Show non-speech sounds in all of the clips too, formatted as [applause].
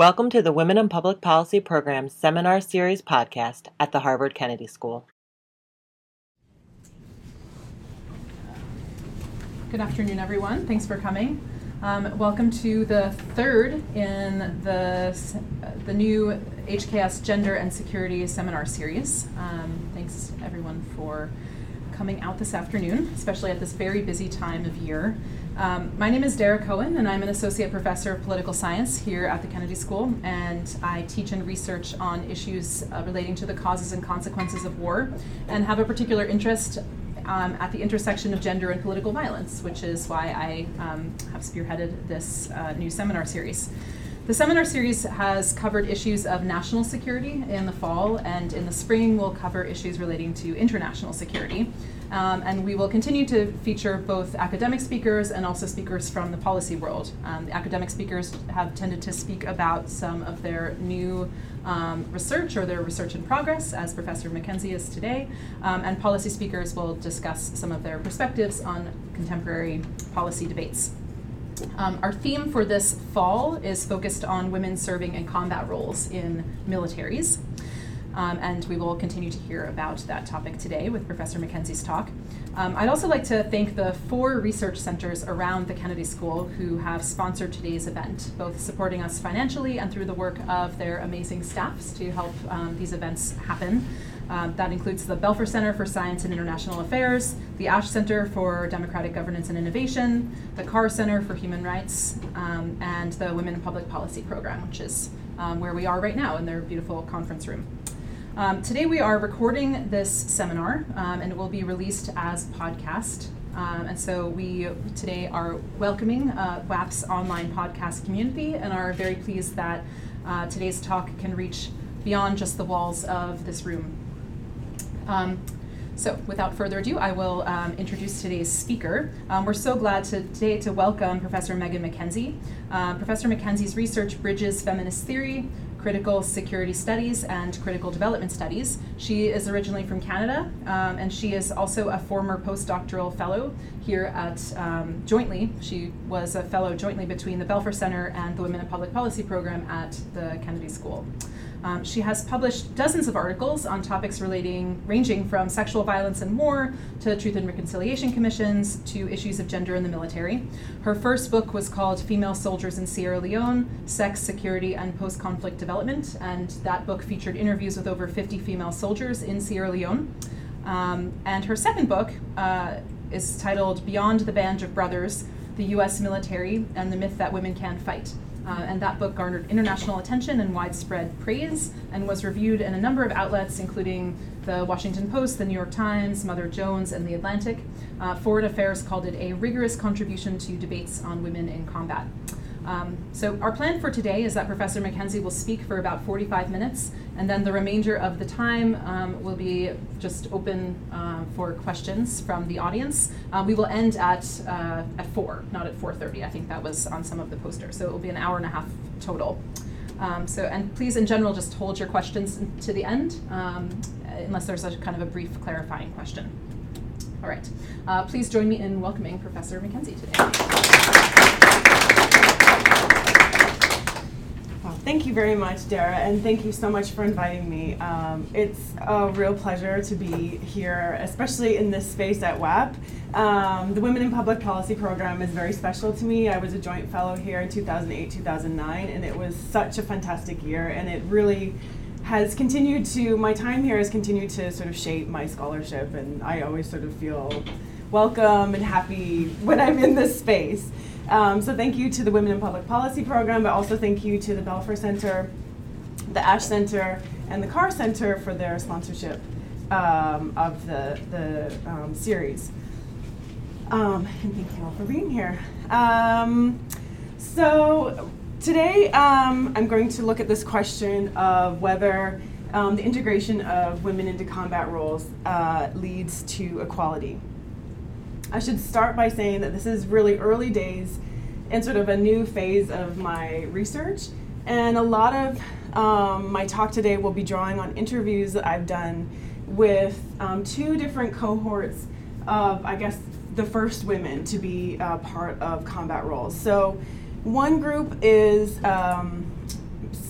Welcome to the Women in Public Policy Program's Seminar Series podcast at the Harvard Kennedy School. Good afternoon, everyone. Thanks for coming. Um, welcome to the third in the, the new HKS Gender and Security Seminar Series. Um, thanks, everyone, for coming out this afternoon, especially at this very busy time of year. Um, my name is Dara Cohen, and I'm an associate professor of political science here at the Kennedy School, and I teach and research on issues uh, relating to the causes and consequences of war, and have a particular interest um, at the intersection of gender and political violence, which is why I um, have spearheaded this uh, new seminar series. The seminar series has covered issues of national security in the fall, and in the spring, we'll cover issues relating to international security. Um, and we will continue to feature both academic speakers and also speakers from the policy world. Um, the academic speakers have tended to speak about some of their new um, research or their research in progress, as Professor MacKenzie is today, um, and policy speakers will discuss some of their perspectives on contemporary policy debates. Um, our theme for this fall is focused on women serving in combat roles in militaries. Um, and we will continue to hear about that topic today with Professor MacKenzie's talk. Um, I'd also like to thank the four research centers around the Kennedy School who have sponsored today's event, both supporting us financially and through the work of their amazing staffs to help um, these events happen. Um, that includes the Belfer Center for Science and International Affairs, the Ash Center for Democratic Governance and Innovation, the Carr Center for Human Rights, um, and the Women in Public Policy Program, which is um, where we are right now in their beautiful conference room. Um, today we are recording this seminar, um, and it will be released as podcast. Um, and so we today are welcoming uh, WAP's online podcast community and are very pleased that uh, today's talk can reach beyond just the walls of this room. Um, so, without further ado, I will um, introduce today's speaker. Um, we're so glad to, today to welcome Professor Megan MacKenzie. Uh, Professor MacKenzie's research bridges feminist theory, critical security studies, and critical development studies. She is originally from Canada, um, and she is also a former postdoctoral fellow here at um, jointly. She was a fellow jointly between the Belfer Center and the Women in Public Policy program at the Kennedy School. Um, she has published dozens of articles on topics relating, ranging from sexual violence and war to truth and reconciliation commissions to issues of gender in the military. Her first book was called Female Soldiers in Sierra Leone Sex, Security, and Post Conflict Development, and that book featured interviews with over 50 female soldiers in Sierra Leone. Um, and her second book uh, is titled Beyond the Band of Brothers The U.S. Military and the Myth That Women Can Fight. Uh, and that book garnered international attention and widespread praise and was reviewed in a number of outlets, including the Washington Post, the New York Times, Mother Jones, and The Atlantic. Uh, Foreign Affairs called it a rigorous contribution to debates on women in combat. Um, so our plan for today is that Professor MacKenzie will speak for about 45 minutes, and then the remainder of the time um, will be just open uh, for questions from the audience. Uh, we will end at uh, at four, not at 4:30. I think that was on some of the posters. So it will be an hour and a half total. Um, so and please, in general, just hold your questions to the end, um, unless there's a kind of a brief clarifying question. All right. Uh, please join me in welcoming Professor MacKenzie today. Thank you very much, Dara, and thank you so much for inviting me. Um, it's a real pleasure to be here, especially in this space at WAP. Um, the Women in Public Policy program is very special to me. I was a joint fellow here in 2008 2009, and it was such a fantastic year, and it really has continued to, my time here has continued to sort of shape my scholarship, and I always sort of feel welcome and happy when I'm in this space. Um, so thank you to the Women in Public Policy program, but also thank you to the Belfer Center, the Ash Center, and the Carr Center for their sponsorship um, of the, the um, series. Um, and thank you all for being here. Um, so today um, I'm going to look at this question of whether the integration of women into combat roles uh, leads to equality. I should start by saying that this is really early days and sort of a new phase of my research. And a lot of um, my talk today will be drawing on interviews that I've done with um, two different cohorts of, I guess, the first women to be uh, part of combat roles. So, one group is um,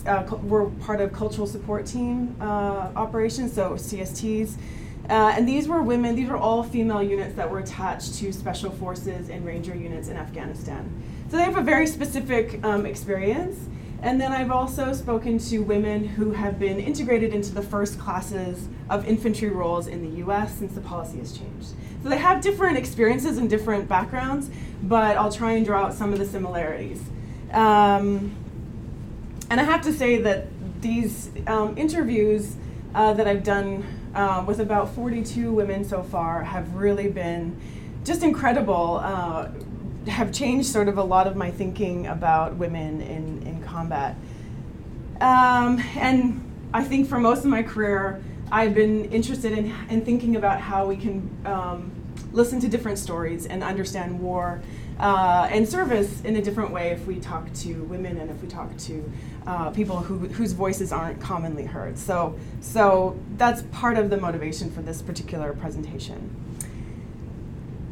uh, were part of cultural support team uh, operations, so CSTs. Uh, and these were women, these were all female units that were attached to special forces and ranger units in Afghanistan. So they have a very specific um, experience. And then I've also spoken to women who have been integrated into the first classes of infantry roles in the US since the policy has changed. So they have different experiences and different backgrounds, but I'll try and draw out some of the similarities. Um, and I have to say that these um, interviews uh, that I've done uh, with about 42 women so far have really been just incredible. Uh, have changed sort of a lot of my thinking about women in, in combat. Um, and I think for most of my career, I've been interested in, in thinking about how we can um, listen to different stories and understand war uh, and service in a different way if we talk to women and if we talk to uh, people who, whose voices aren't commonly heard. So, so that's part of the motivation for this particular presentation.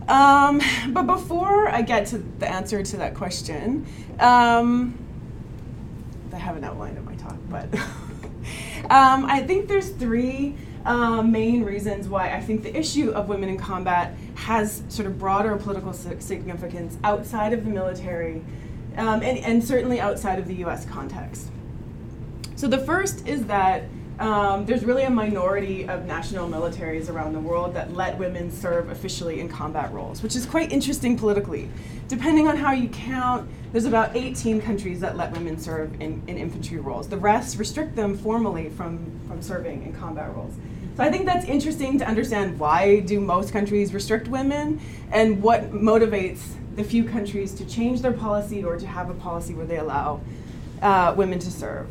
Um, but before I get to the answer to that question, um, I have an outline of my talk, but [laughs] um, I think there's three uh, main reasons why I think the issue of women in combat has sort of broader political significance outside of the military um, and, and certainly outside of the US context. So the first is that um, there's really a minority of national militaries around the world that let women serve officially in combat roles, which is quite interesting politically. Depending on how you count, there's about 18 countries that let women serve in, in infantry roles. The rest restrict them formally from, from serving in combat roles. So I think that's interesting to understand why do most countries restrict women and what motivates the few countries to change their policy or to have a policy where they allow uh, women to serve.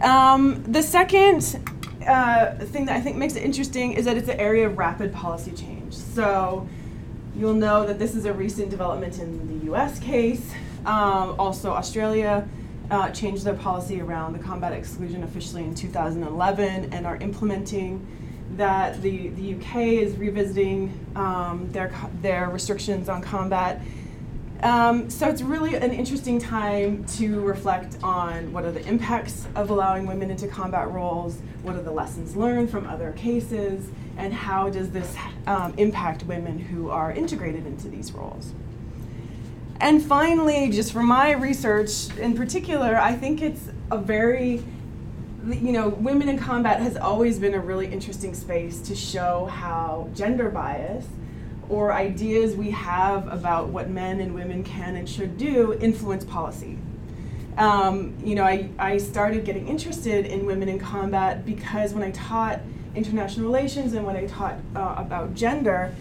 Um, the second uh, thing that I think makes it interesting is that it's an area of rapid policy change. So you'll know that this is a recent development in the US case. Um, also, Australia uh, changed their policy around the combat exclusion officially in 2011 and are implementing that. The, the UK is revisiting um, their, their restrictions on combat um, so it's really an interesting time to reflect on what are the impacts of allowing women into combat roles, what are the lessons learned from other cases, and how does this um, impact women who are integrated into these roles. And finally, just from my research in particular, I think it's a very you know, women in combat has always been a really interesting space to show how gender bias or ideas we have about what men and women can and should do influence policy. Um, you know, I, I started getting interested in women in combat because when I taught international relations and when I taught uh, about gender,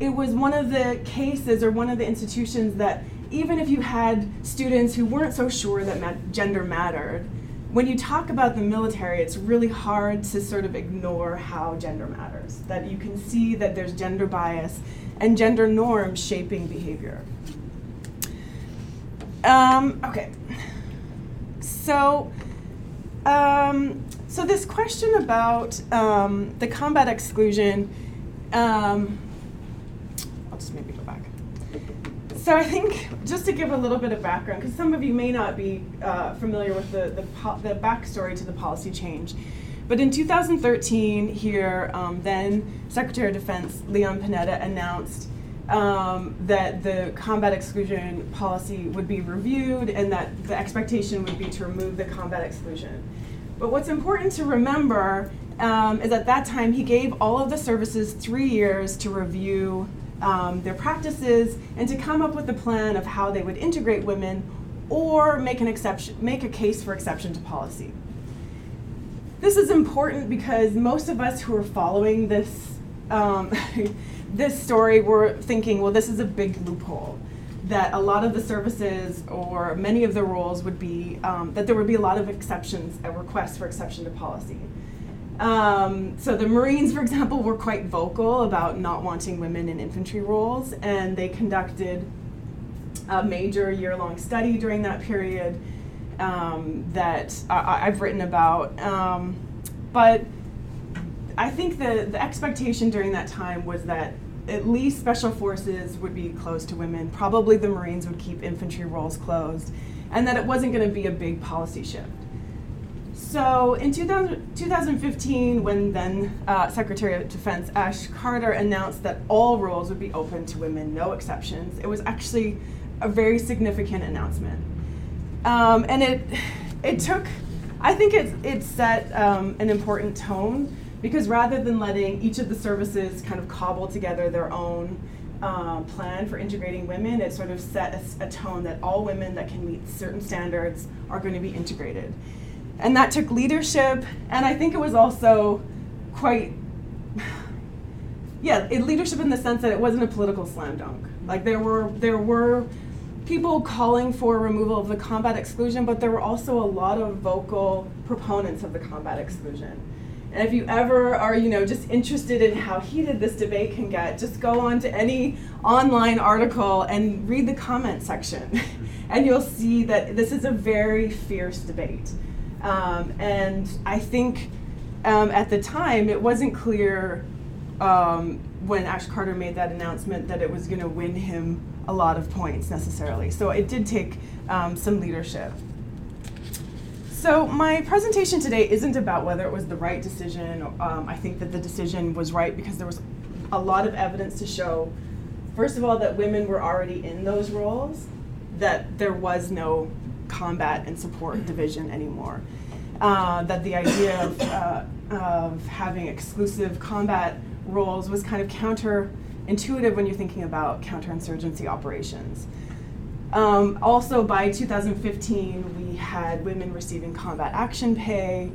it was one of the cases or one of the institutions that even if you had students who weren't so sure that ma- gender mattered, when you talk about the military, it's really hard to sort of ignore how gender matters. That you can see that there's gender bias and gender norms shaping behavior. Um, okay, so um, so this question about um, the combat exclusion, um, I'll just maybe go back. So I think just to give a little bit of background, because some of you may not be uh, familiar with the, the, po- the backstory to the policy change. But in 2013, here, um, then Secretary of Defense Leon Panetta announced um, that the combat exclusion policy would be reviewed and that the expectation would be to remove the combat exclusion. But what's important to remember um, is at that time he gave all of the services three years to review um, their practices and to come up with a plan of how they would integrate women or make an exception, make a case for exception to policy. This is important because most of us who are following this um, [laughs] this story were thinking, well, this is a big loophole. That a lot of the services or many of the roles would be um, that there would be a lot of exceptions, a request for exception to policy. Um, so the Marines, for example, were quite vocal about not wanting women in infantry roles, and they conducted a major year-long study during that period um, that I, have written about. Um, but I think the, the expectation during that time was that at least special forces would be closed to women, probably the Marines would keep infantry roles closed, and that it wasn't going to be a big policy shift. So in 2000, 2015, when then uh, Secretary of Defense Ash Carter announced that all roles would be open to women, no exceptions, it was actually a very significant announcement. Um, and it, it took, I think it, it set um, an important tone because rather than letting each of the services kind of cobble together their own uh, plan for integrating women, it sort of set a, a tone that all women that can meet certain standards are going to be integrated and that took leadership and i think it was also quite yeah it, leadership in the sense that it wasn't a political slam dunk. Like there were there were people calling for removal of the combat exclusion but there were also a lot of vocal proponents of the combat exclusion. And if you ever are you know just interested in how heated this debate can get just go on to any online article and read the comment section. [laughs] And you'll see that this is a very fierce debate um, and I think um, at the time it wasn't clear um, when Ash Carter made that announcement that it was going to win him a lot of points necessarily. So it did take um, some leadership. So my presentation today isn't about whether it was the right decision. Um, I think that the decision was right because there was a lot of evidence to show, first of all, that women were already in those roles, that there was no combat and support division anymore. Uh, that the idea of, uh, of having exclusive combat roles was kind of counterintuitive when you're thinking about counterinsurgency operations. Um, also, by 2015, we had women receiving combat action pay,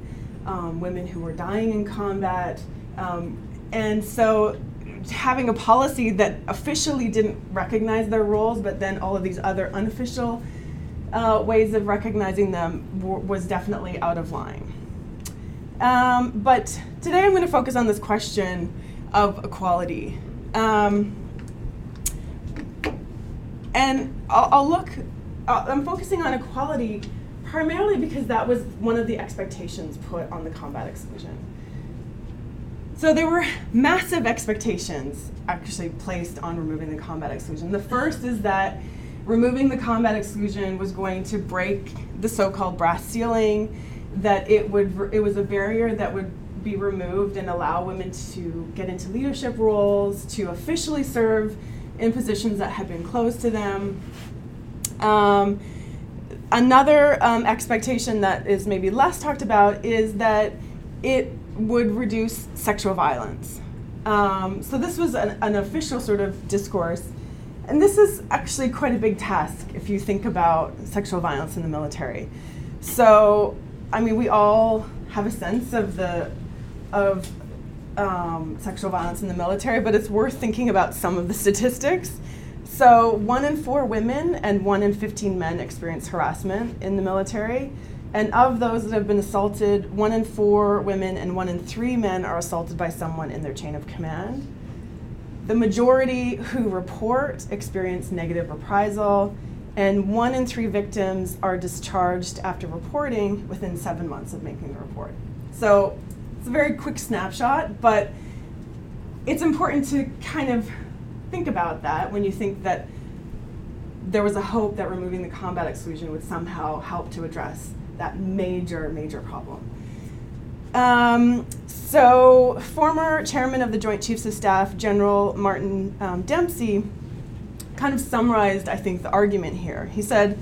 um, women who were dying in combat, um, and so having a policy that officially didn't recognize their roles, but then all of these other unofficial uh, ways of recognizing them w- was definitely out of line. Um, but today I'm going to focus on this question of equality. Um, and I'll, I'll look, uh, I'm focusing on equality primarily because that was one of the expectations put on the combat exclusion. So there were massive expectations actually placed on removing the combat exclusion. The first is that removing the combat exclusion was going to break the so-called brass ceiling that it would it was a barrier that would be removed and allow women to get into leadership roles to officially serve in positions that had been closed to them. Um, another um, expectation that is maybe less talked about is that it would reduce sexual violence. Um, so this was an, an official sort of discourse and this is actually quite a big task if you think about sexual violence in the military. So, I mean, we all have a sense of the of um, sexual violence in the military, but it's worth thinking about some of the [laughs] statistics. So, one in four women and one in 15 men experience harassment in the military. And of those that have been assaulted, one in four women and one in three men are assaulted by someone in their chain of command. The majority who report experience negative reprisal, and one in three victims are discharged after reporting within seven months of making the report. So it's a very quick snapshot, but it's important to kind of think about that when you think that there was a hope that removing the combat exclusion would somehow help to address that major, major problem. Um, so, former chairman of the Joint Chiefs of Staff, General Martin um, Dempsey, kind of summarized, I think, the argument here. He said,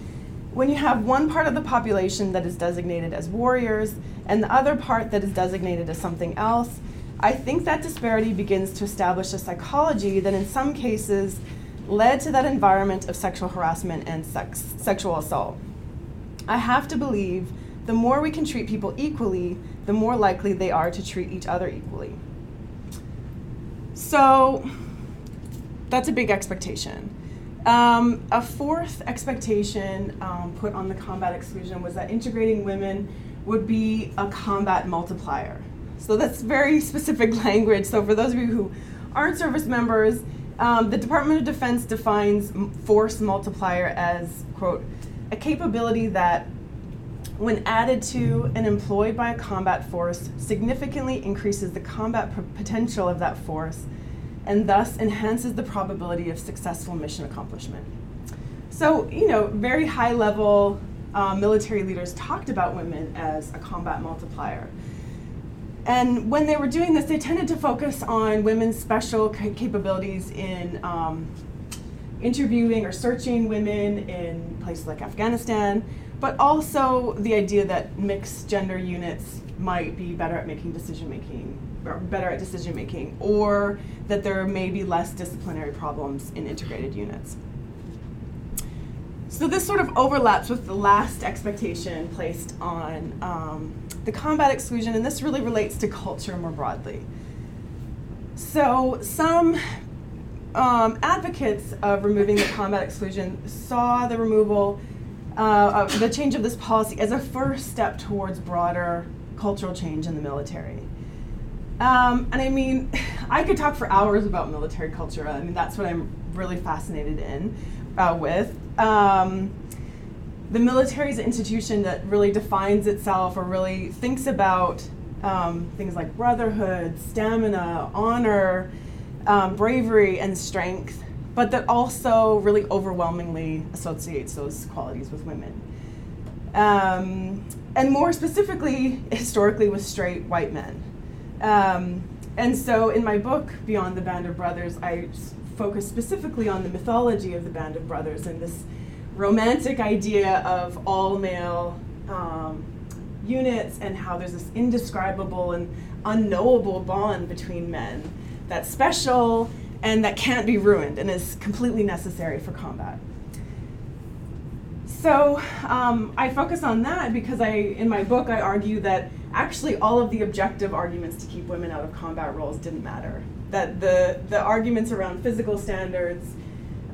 when you have one part of the population that is designated as warriors and the other part that is designated as something else, I think that disparity begins to establish a psychology that in some cases led to that environment of sexual harassment and sex, sexual assault. I have to believe the more we can treat people equally, the more likely they are to treat each other equally. So that's a big expectation. Um, a fourth expectation um, put on the combat exclusion was that integrating women would be a combat multiplier. So that's very specific [laughs] language. So for those of you who aren't service members, um, the Department of Defense defines force multiplier as, quote, a capability that when added to and employed by a combat force, significantly increases the combat potential of that force and thus enhances the probability of successful mission accomplishment. So, you know, very high level um, military leaders talked about women as a combat multiplier. And when they were doing this, they tended to focus on women's special capabilities in um, interviewing or searching women in places like Afghanistan, but also the idea that mixed gender units might be better at making decision making, or better at decision making, or that there may be less disciplinary problems in integrated units. So this sort of overlaps with the last expectation placed on um, the combat exclusion, and this really relates to culture more broadly. So some um, advocates of removing the combat exclusion saw the removal, uh, the change of this policy as a first step towards broader cultural change in the military. Um, and I mean, [laughs] I could talk for hours about military culture. I mean, that's what I'm really fascinated in uh, with. Um, the military is an institution that really defines itself or really thinks about um, things like brotherhood, stamina, honor, um, bravery, and strength, but that also really overwhelmingly associates those qualities with women. Um, and more specifically, historically, with straight white men. Um, and so in my book, Beyond the Band of Brothers, I focus specifically on the mythology of the Band of Brothers and this romantic idea of all male um, units and how there's this indescribable and unknowable bond between men that's special and that can't be ruined and is completely necessary for combat. So um, I focus on that because I, in my book, I argue that actually all of the objective arguments to keep women out of combat roles didn't matter. That the, the arguments around physical standards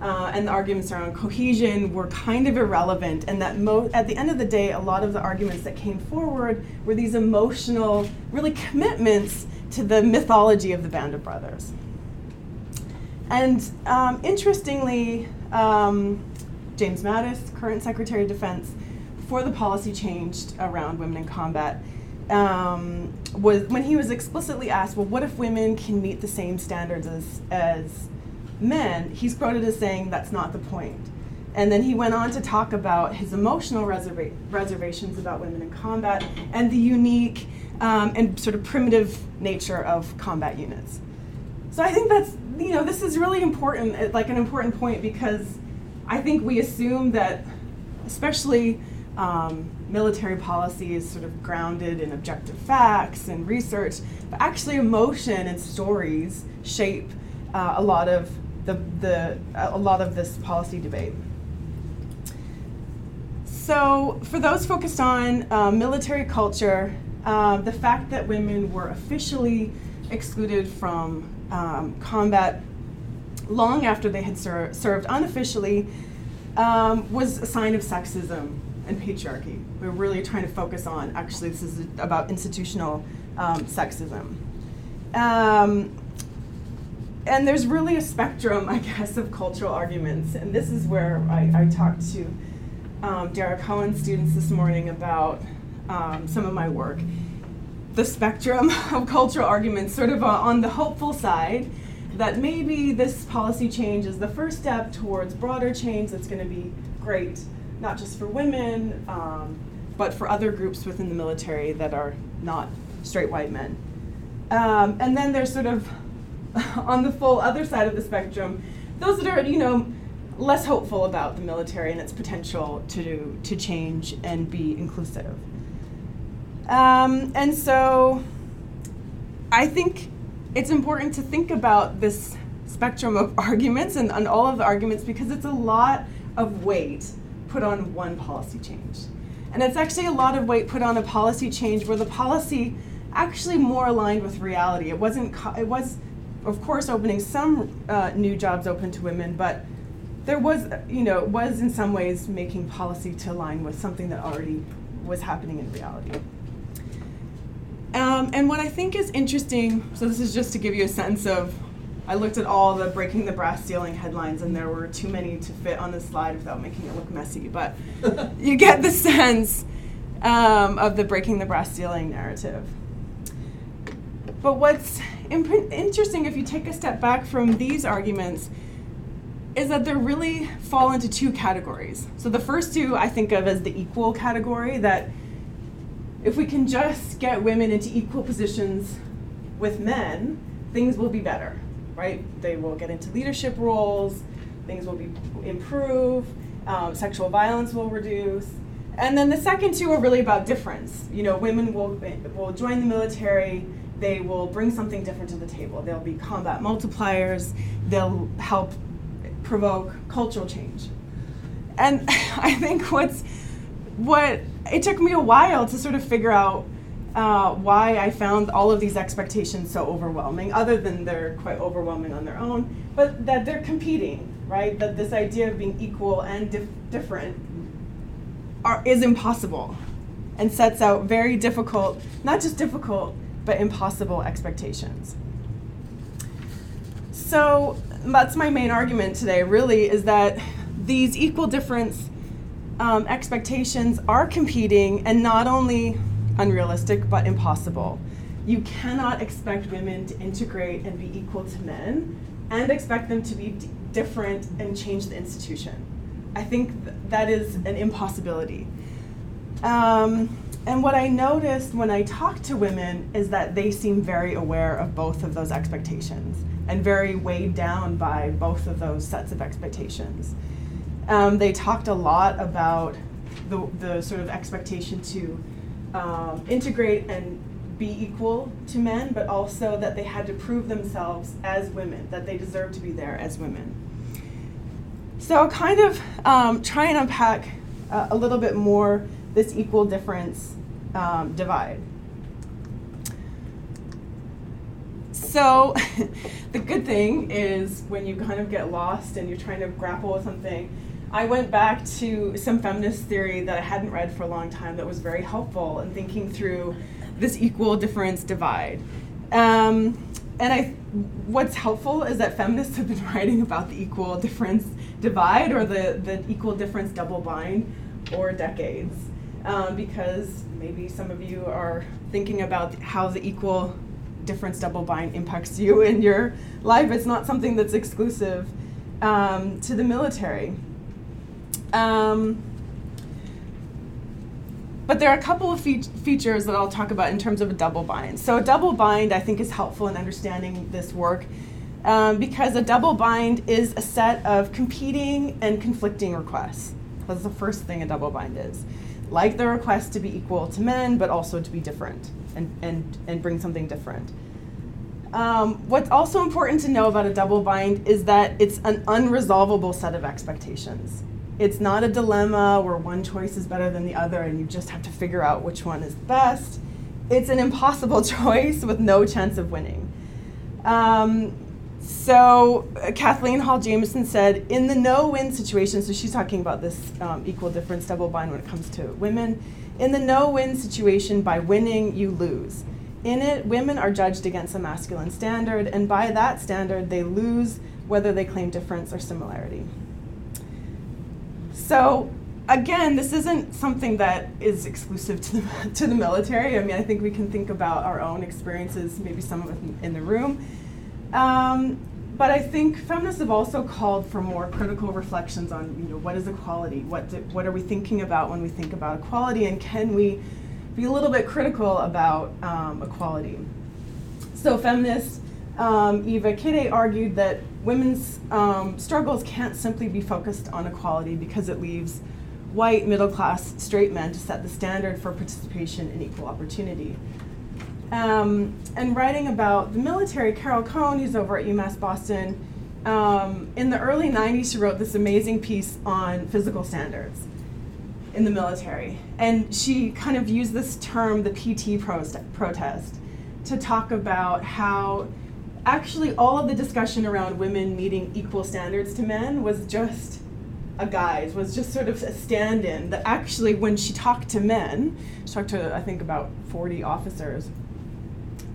uh, and the arguments around cohesion were kind of irrelevant, and that mo- at the end of the day, a lot of the arguments that came forward were these emotional, really commitments to the mythology of the Band of Brothers. And um, interestingly, um, James Mattis, current Secretary of Defense, before the policy changed around women in combat, um, was when he was explicitly asked, "Well, what if women can meet the same standards as as men?" He's quoted as saying, "That's not the point." And then he went on to talk about his emotional reserva- reservations about women in combat and the unique um, and sort of primitive nature of combat units. So I think that's you know this is really important, like an important point because I think we assume that, especially um, military policy is sort of grounded in objective facts and research, but actually emotion and stories shape uh, a lot of the, the a lot of this policy debate. So, for those focused on uh, military culture, uh, the fact that women were officially excluded from um, combat long after they had ser- served unofficially um, was a sign of sexism and patriarchy. We're really trying to focus on actually, this is about institutional um, sexism. Um, and there's really a spectrum, I guess, of cultural arguments. And this is where I, I talked to um, Dara Cohen students this morning about um, some of my work. The spectrum [laughs] of cultural arguments, sort of uh, on the hopeful side, that maybe this policy change is the first step towards broader change that's going to be great, not just for women, um, but for other groups within the military that are not straight white men. Um, and then there's sort of [laughs] on the full other side of the spectrum, those that are, you know, less hopeful about the military and its potential to, to change and be inclusive. Um, and so I think it's important to think about this spectrum of [laughs] arguments and, and all of the arguments because it's a lot of weight put on one policy change. And it's actually a lot of weight put on a policy change where the policy actually more aligned with reality. It wasn't, it was, of course, opening some uh, new jobs open to women, but there was, you know, was in some ways making policy to align with something that already was happening in reality. Um, and what I think is interesting, so this is just to give you a sense of, I looked at all the breaking the brass ceiling headlines, and there were too many to fit on the slide without making it look messy. But [laughs] you get the sense um, of the breaking the brass ceiling narrative. But what's imp- interesting, if you take a step back from these arguments, is that they really fall into two categories. So the first two I think of as the equal category that if we can just get women into equal positions with men, things will be better, right? They will get into leadership roles, things will be improve, um, sexual violence will reduce. And then the second two are really about difference. You know, women will will join the military. They will bring something different to the table. They'll be combat multipliers. They'll help provoke cultural change. And [laughs] I think what's what it took me a while to sort of figure out uh, why I found all of these expectations so overwhelming, other than they're quite overwhelming on their own, but that they're competing, right? That this idea of being equal and dif- different are, is impossible and sets out very difficult, not just difficult, but impossible expectations. So that's my main argument today, really, is that these equal difference um, expectations are competing and not only unrealistic but impossible. You cannot expect women to integrate and be equal to men and expect them to be d- different and change the institution. I think th- that is an impossibility. Um, and what I noticed when I talked to women is that they seem very aware of both of those expectations and very weighed down by both of those sets of expectations. Um, they talked a lot about the, the sort of expectation to um, integrate and be equal to men, but also that they had to prove themselves as women, that they deserve to be there as women. So kind of um, try and unpack uh, a little bit more this equal difference um, divide. So [laughs] the good thing is when you kind of get lost and you're trying to grapple with something, I went back to some feminist theory that I hadn't read for a long time that was very helpful in thinking through this equal difference divide. Um, and I, what's helpful is that feminists have been [laughs] writing about the equal difference divide or the, the equal difference double bind for decades. Um, because maybe some of you are thinking about how the equal difference double bind impacts you in your life. It's not something that's exclusive um, to the military. Um, but there are a couple of fe- features that I'll talk about in terms of a double bind. So, a double bind, I think, is helpful in understanding this work um, because a double bind is a set of competing and conflicting requests. That's the first thing a double bind is. Like the request to be equal to men, but also to be different and, and, and bring something different. Um, what's also important to know about a double bind is that it's an unresolvable set of expectations. It's not a dilemma where one choice is better than the other and you just have to figure out which one is best. It's an impossible [laughs] choice with no chance of winning. Um, so uh, Kathleen Hall Jamieson said, in the no-win situation, so she's talking about this um, equal difference double bind when it comes to women. In the no-win situation, by winning, you lose. In it, women are judged against a masculine standard, and by that standard, they lose whether they claim difference or similarity. So again, this isn't something that is exclusive to the, [laughs] to the military. I mean, I think we can think about our own experiences, maybe some of us in, the room. Um, but I think feminists have also called for more critical reflections on, you know, what is equality? What, do, what are we thinking about when we think about equality? And can we be a little bit critical about um, equality? So feminists, um, Eva Kide argued that women's um, struggles can't simply be focused on equality because it leaves white, middle class, straight men to set the standard for participation in equal opportunity. Um, and writing about the military, Carol Cohn, who's over at UMass Boston, um, in the early 90s, she wrote this amazing piece on physical standards in the military. And she kind of used this term, the PT protest, to talk about how actually all of the discussion around women meeting equal standards to men was just a guise, was just sort of a stand in. That actually, when she talked to men, she talked to, I think, about 40 officers,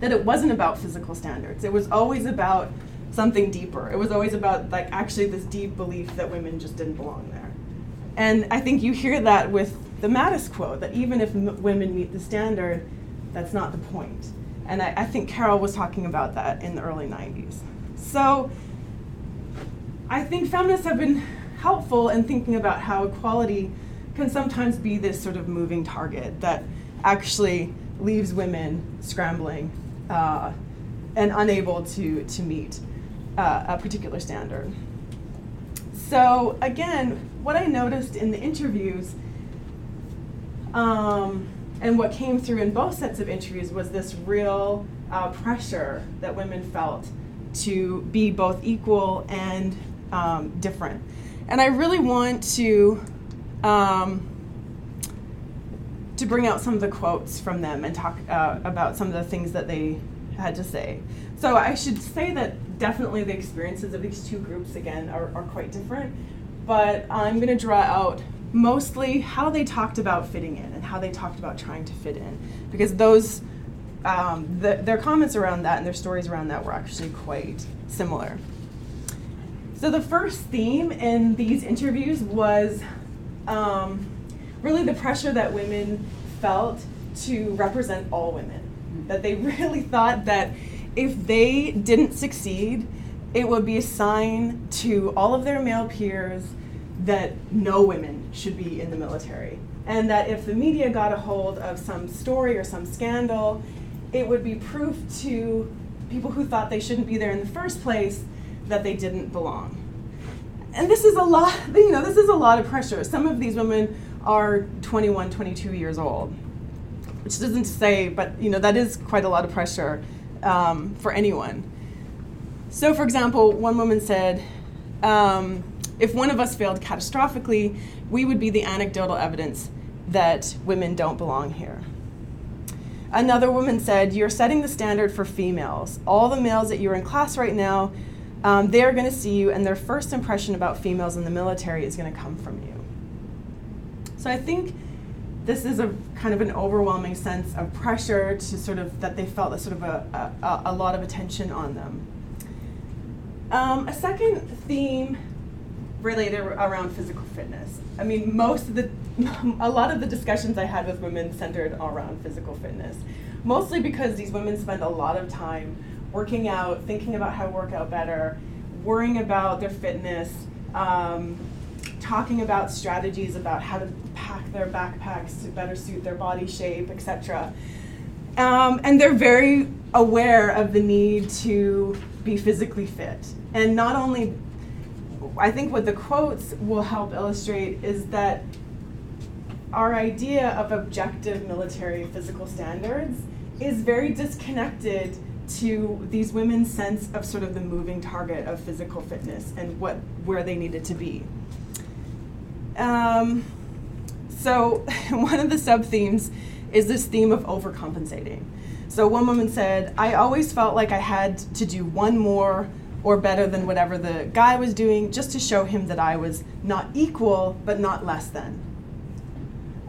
that it wasn't about physical standards. It was always about something deeper. It was always about, like, actually this deep belief that women just didn't belong there. And I think you hear that with the Mattis quote that even if m- women meet the standard, that's not the point. And I, I think Carol was talking about that in the early 90s. So I think feminists have been helpful in thinking about how equality can sometimes be this sort of moving target that actually leaves women scrambling uh, and unable to, to meet uh, a particular standard. So, again, what I noticed in the interviews um, and what came through in both sets of interviews was this real uh, pressure that women felt to be both equal and um, different. And I really want to um, to bring out some of the quotes from them and talk uh, about some of the things that they had to say. So I should say that definitely the experiences of these two groups again are, are quite different, but I'm going to draw out mostly how they talked about fitting in and how they talked about trying to fit in because those um, the, their comments around that and their stories around that were actually quite similar. So the first theme in these interviews was um, really the pressure that women felt to represent all women. That they [laughs] really thought that if they didn't succeed, it would be a sign to all of their male peers that no women should be in the military. And that if the media got a hold of some story or some scandal, it would be proof to people who thought they shouldn't be there in the first place that they didn't belong. And this is a lot, [laughs] you know, this is a lot of pressure. Some of these women are 21, 22 years old, which doesn't say, but you know, that is quite a lot of pressure um, for anyone. So, for example, one woman said, um, if one of us failed catastrophically, we would be the anecdotal evidence that women don't belong here. Another woman said, You're setting the standard for females. All the males that you're in class right now, um, they're going to see you, and their first impression about females in the military is going to come from you. So I think this is a kind of an overwhelming sense of pressure to sort of that they felt a sort of a, a, a lot of attention on them. Um, a second theme related around physical fitness. I mean, most of the, [laughs] a lot of the discussions I had with women centered around physical fitness, mostly because these women spend a lot of time working out, thinking about how to work out better, worrying about their fitness, um, talking about strategies about how to pack their backpacks to better suit their body shape, etc. Um, and they're very aware of the need to be physically fit. And not only I think what the quotes will help illustrate is that our idea of objective military physical standards is very disconnected to these women's sense of sort of the moving target of physical fitness and what where they needed to be. Um, so [laughs] one of the sub themes is this theme of overcompensating. So one woman said, "I always felt like I had to do one more or better than whatever the guy was doing just to show him that I was not equal but not less than.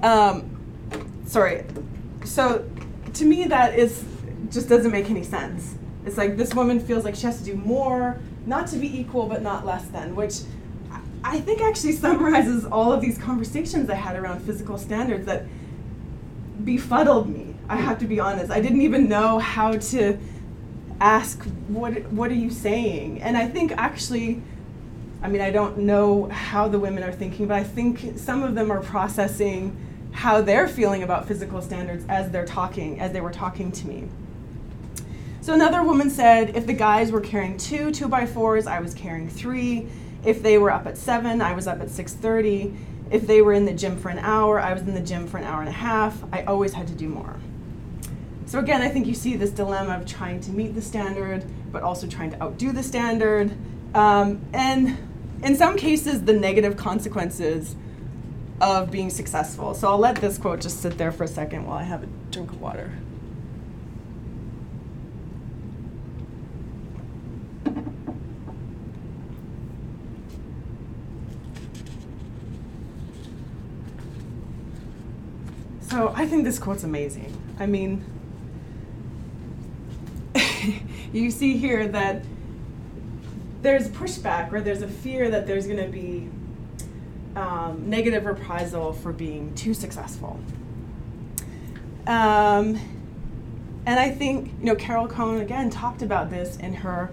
Um, sorry. So to me, that is just doesn't make any sense. It's like this woman feels like she has to do more, not to be equal but not less than, which I think actually summarizes all of these conversations I had around physical standards that befuddled me. I have to be honest. I didn't even know how to ask what what are you saying? And i think actually i mean i don't know how the women are thinking but i think some of them are processing how they're feeling about physical standards as they're talking as they were talking to me. So another woman said if the guys were carrying two two by fours i was carrying three. If they were up at seven i was up at 6.30 if they were in the gym for an hour i was in the gym for an hour and a half. I always had to do more so again, I think you see this dilemma of trying to meet the standard, but also trying to outdo the standard. Um, and in some cases, the negative consequences of being successful. So I'll let this quote just sit there for a second while I have a drink of water. So I think this quote's amazing. I mean, [laughs] you see here that there's pushback or there's a fear that there's going to be um, negative reprisal for being too successful. Um, and I think, you know, Carol Cohn again talked about this in her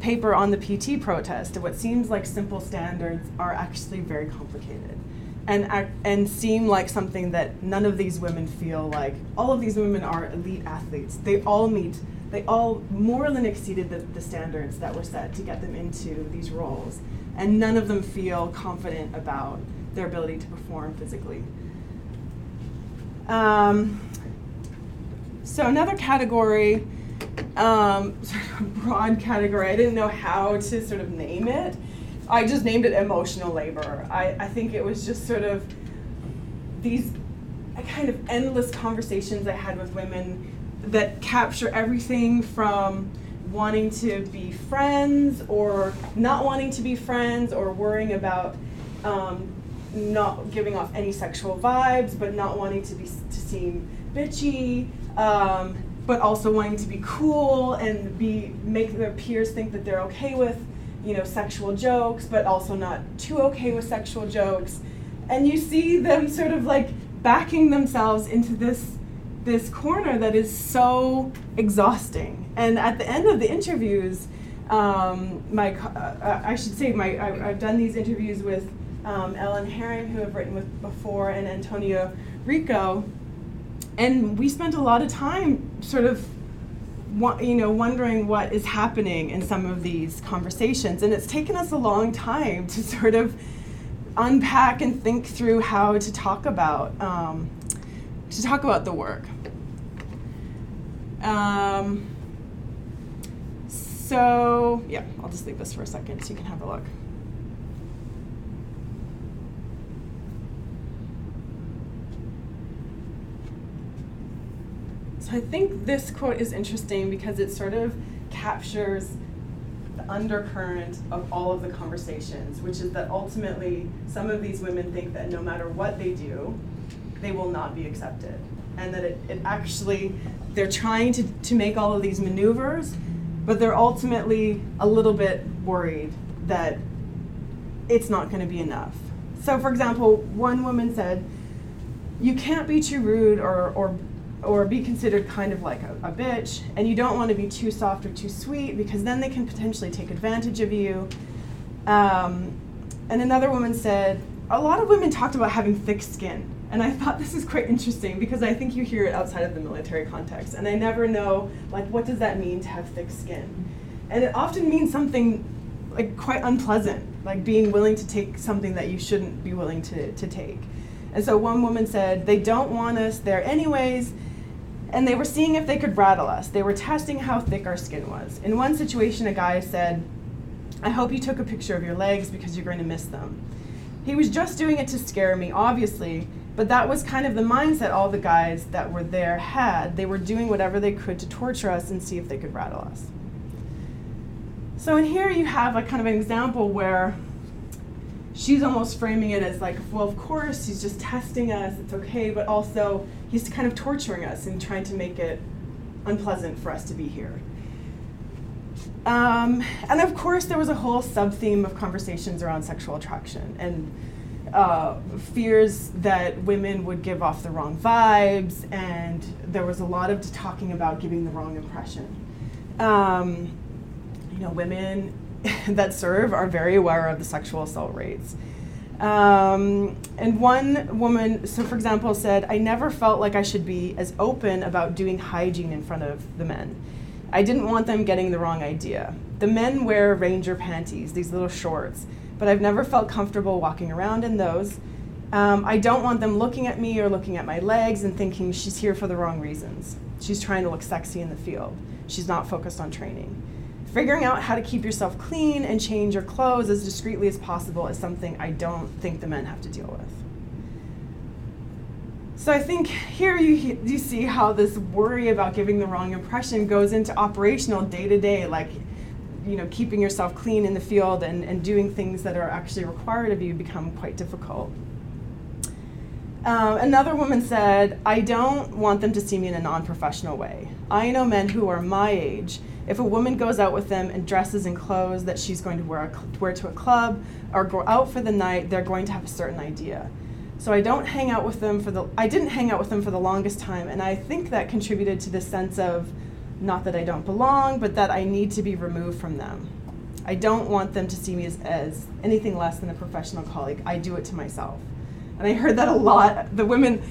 paper on the PT protest, what seems like simple standards are actually very complicated and, and seem like something that none of these women feel like. All of these women are elite athletes. They all meet, they all more than exceeded the, the standards that were set to get them into these roles. And none of them feel confident about their ability to perform physically. Um, so another category, um, [laughs] sort of broad category, I didn't know how to sort of name it. I just named it emotional labor. I, I think it was just sort of these kind of endless conversations I had with women that capture everything from wanting to be friends or not wanting to be friends or worrying about um, not giving off any sexual vibes but not wanting to be to seem bitchy um, but also wanting to be cool and be make their peers think that they're okay with you know sexual jokes but also not too okay with sexual jokes. And you see them sort of like backing themselves into this this corner that is so exhausting. And at the end of the interviews um, my uh, I should say my I, have done these interviews with um, Ellen Haring who I've written with before and Antonio Rico. And we spent a lot of time sort of you know wondering what is happening in some of these conversations. And it's taken us a long time to sort of unpack and think through how to talk about um, to talk about the work. Um, so yeah i'll just leave this for a second so you can have a look. So I think this quote is interesting because it sort of captures the undercurrent of all of the conversations, which is that ultimately some of these women think that no matter what they do, they will not be accepted. And that it, it actually, they're trying to, to make all of these maneuvers, but they're ultimately a little bit worried that it's not going to be enough. So, for example, one woman said, You can't be too rude or, or or be considered kind of like a, a bitch, and you don't want to be too soft or too sweet because then they can potentially take advantage of you. Um, and another woman said, a lot of women talked about having thick skin. And I thought [laughs] this is quite interesting because I think you hear it outside of the military context. And I never know, like, what does that mean to have thick skin? And it often means something like quite unpleasant, like being willing to take something that you shouldn't be willing to, to take. And so one woman said, they don't want us there anyways, and they were seeing if they could rattle us. They were testing how thick our skin was. In one situation, a guy said, I hope you took a picture of your legs because you're going to miss them. He was just doing it to scare me, obviously, but that was kind of the mindset all the guys that were there had. They were doing whatever they could to torture us and see if they could rattle us. So in here you have a kind of an example where she's almost framing it as like, well, of course, he's just testing us, it's okay, but also he's kind of torturing us and trying to make it unpleasant for us to be here. Um, and of course, there was a whole sub theme of conversations around sexual attraction and uh, fears that women would give off the wrong vibes, and there was a lot of talking about giving the wrong impression. Um, you know, women [laughs] that serve are very aware of the sexual assault rates. Um, and one woman, so for example, said, I never felt like I should be as open about doing hygiene in front of the men. I didn't want them getting the wrong idea. The men wear ranger panties, these little shorts, but I've never felt comfortable walking around in those. Um, I don't want them looking at me or looking at my legs and thinking she's here for the wrong reasons. She's trying to look sexy in the field. She's not focused on training. Figuring out how to keep yourself clean and change your clothes as discreetly as possible is something I don't think the men have to deal with. So I think here you, you see how this worry about giving the wrong impression goes into operational day to day, like you know, keeping yourself clean in the field and, and doing things that are actually required of you become quite difficult. Um, another woman said, I don't want them to see me in a non professional way. I know men who are my age if a woman goes out with them and dresses in clothes that she's going to wear, a, wear to a club or go out for the night, they're going to have a certain idea. So I don't hang out with them for the I didn't hang out with them for the longest time and I think that contributed to the sense of not that I don't belong, but that I need to be removed from them. I don't want them to see me as, as anything less than a professional colleague. I do it to myself. And I heard that a lot. The women,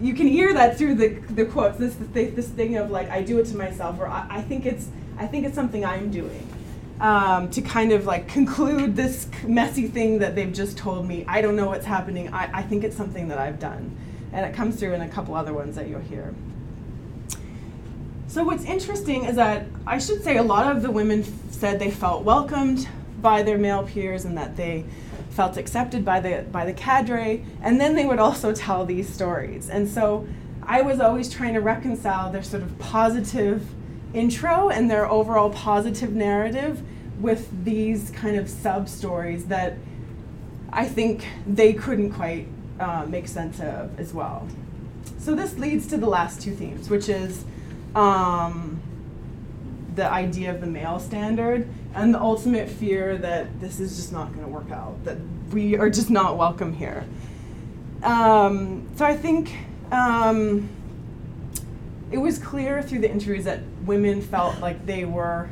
you can hear that through the, the quotes. This, this thing of like, I do it to myself, or I, I think it's, I think it's something I'm doing. Um, to kind of like conclude this messy thing that they've just told me. I don't know what's happening. I, I think it's something that I've done. And it comes through in a couple other ones that you'll hear. So what's interesting is that I should say a lot of the women said they felt welcomed by their male peers and that they felt accepted by the by the cadre and then they would also tell these stories. And so I was always trying to reconcile their sort of positive intro and their overall positive narrative with these kind of sub stories that I think they couldn't quite uh, make sense of as well. So this leads to the last two themes, which is um, the idea of the male standard and the ultimate fear that this is just not going to work out, that we are just not welcome here. Um, so I think um, it was clear through the interviews that women felt like they were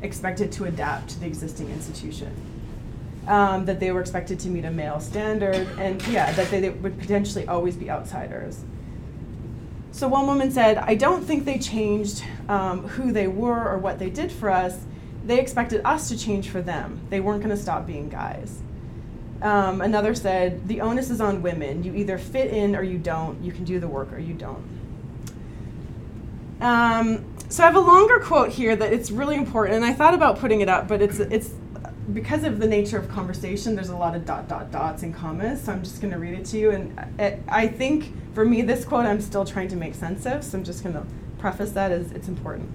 expected to adapt to the existing institution. Um, that they were expected to meet a male standard, and yeah, that they, they would potentially always be outsiders. So one woman said, I don't think they changed um, who they were or what they did for us. They expected us to change for them. They weren't going to stop being guys. Um, another said, the onus is on women. You either fit in or you don't. You can do the work or you don't. Um, so I have a longer quote here that it's really important, and I thought about putting it up, but it's it's because of the nature of conversation. There's a lot of dot dot dots and commas, so I'm just going to read it to you. And it, I think for me, this quote I'm still trying to make sense of, so I'm just going to preface that as it's important.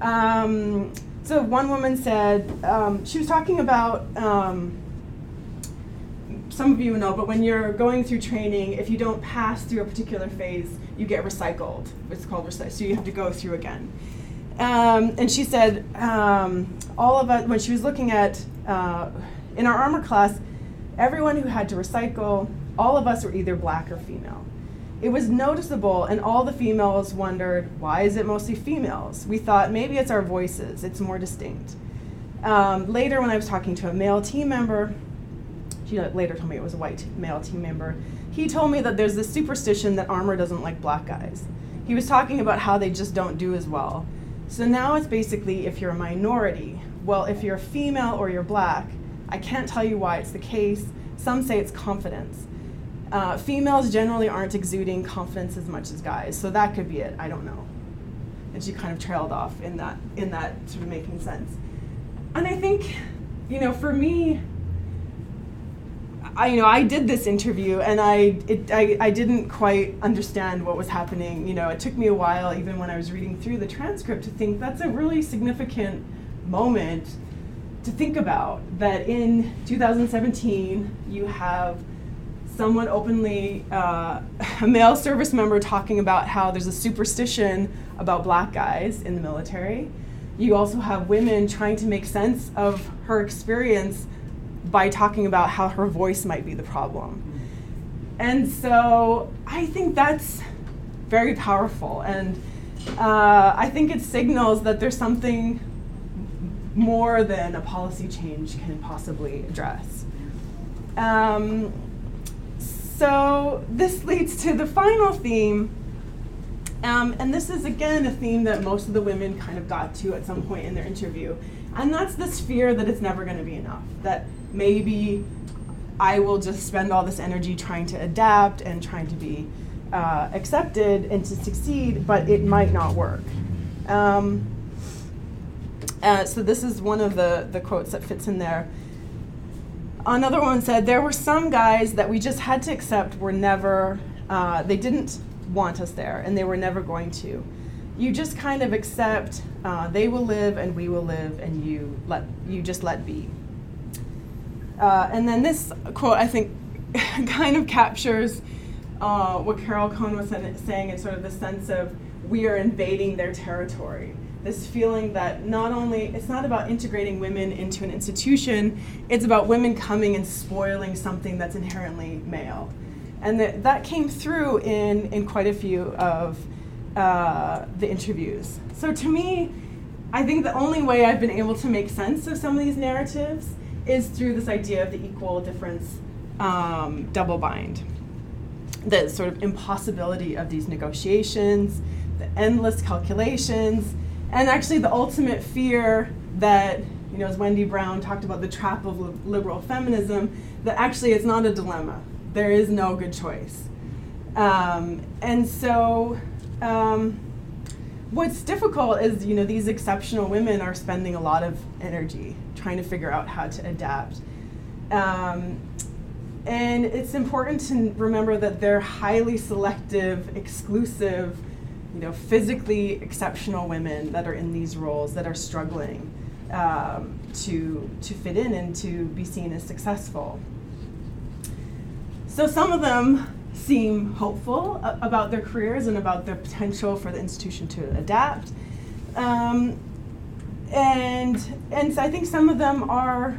Um, so one woman said um, she was talking about. Um, some of you know, but when you're going through training, if you don't pass through a particular phase, you get recycled. It's called recycle, so you have to go through again. Um, and she said, um, all of us, when she was looking at, uh, in our armor class, everyone who had to recycle, all of us were either black or female. It was noticeable, and all the females wondered, why is it mostly females? We thought maybe it's our voices, it's more distinct. Um, later, when I was talking to a male team member, she later told me it was a white male team member. He told me that there's this superstition that armor doesn't like black guys. He was talking about how they just don't do as well. So now it's basically if you're a minority. Well, if you're female or you're black, I can't tell you why it's the case. Some say it's confidence. Uh, females generally aren't exuding confidence as much as guys, so that could be it. I don't know. And she kind of trailed off in that in that sort of making sense. And I think, you know, for me, I, you know, I did this interview and I, it, I, I didn't quite understand what was happening. You know, it took me a while, even when I was reading through the transcript, to think that's a really significant moment to think about. That in 2017, you have someone openly, uh, [laughs] a male service member, talking about how there's a superstition about black guys in the military. You also have women trying to make sense of her experience by talking about how her voice might be the problem. And so I think that's very powerful. And uh, I think it signals that there's something more than a policy change can possibly address. Um, so this leads to the final theme. Um, and this is again a theme that most of the women kind of got to at some point in their interview. And that's this fear that it's never going to be enough. That maybe I will just spend all this energy trying to adapt and trying to be uh, accepted and to succeed, but it might not work. Um, uh, so this is one of the, the quotes that fits in there. Another one said, There were some guys that we just had to accept were never, uh, they didn't want us there, and they were never going to. You just kind of accept uh, they will live and we will live, and you let you just let be. Uh, and then this quote, I think, [laughs] kind of captures uh, what Carol Cohn was saying in sort of the sense of we are invading their territory. This feeling that not only, it's not about integrating women into an institution, it's about women coming and spoiling something that's inherently male. And that, that came through in, in quite a few of uh, the interviews. So to me, I think the only way I've been able to make sense of some of these narratives is through this idea of the equal difference um, double bind. The sort of impossibility of these negotiations, the endless calculations, and actually the ultimate fear that, you know, as Wendy Brown talked about the trap of liberal feminism, that actually it's not a dilemma. There is no good choice. Um, and so, um, what's difficult is, you know, these exceptional women are spending a lot of energy trying to figure out how to adapt. Um, and it's important to remember that they're highly selective, exclusive, you know, physically exceptional women that are in these roles that are struggling um, to, to fit in and to be seen as successful. So some of them seem hopeful about their careers and about their potential for the institution to adapt. Um, and and so I think some of them are,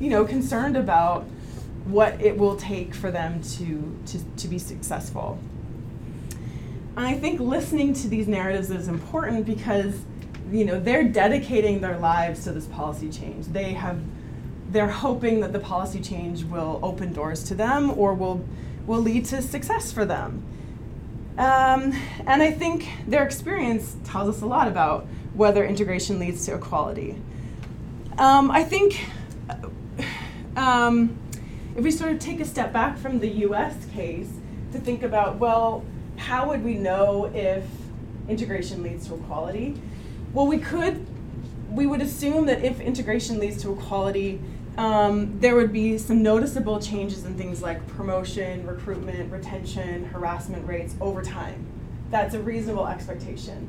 you know, concerned about what it will take for them to, to, to be successful. And I think listening to these narratives is important because you know they're dedicating their lives to this policy change. They have they're hoping that the policy change will open doors to them or will will lead to success for them. Um, and I think their experience tells us a lot about whether integration leads to equality. Um, I think um, if we sort of take a step back from the US case to think about, well, how would we know if integration leads to equality? Well, we could, we would assume that if integration leads to equality, um, there would be some noticeable changes in things like promotion, recruitment, retention, harassment rates over time. That's a reasonable expectation.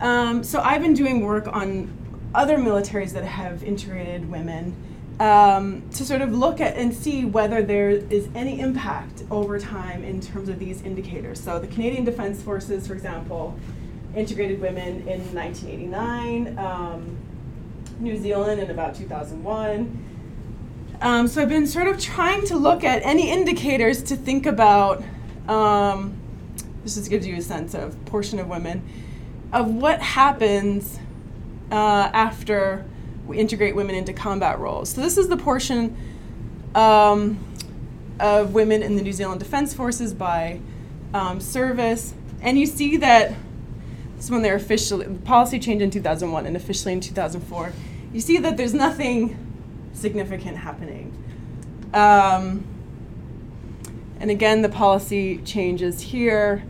Um, so I've been doing work on other militaries that have integrated women um, to sort of look at and see whether there is any impact over time in terms of these indicators. So the Canadian Defense Forces, for example, integrated women in 1989, um, New Zealand in about 2001. Um, so I've been sort of trying to look at any indicators to think about. Um, this just gives you a sense of portion of women of what happens uh, after integrate women into combat roles. So this is the portion um, of women in the New Zealand Defence Forces by um, service, and you see that this is when they're officially policy changed in 2001 and officially in 2004. You see that there's nothing significant happening. Um, and again, the policy changes here.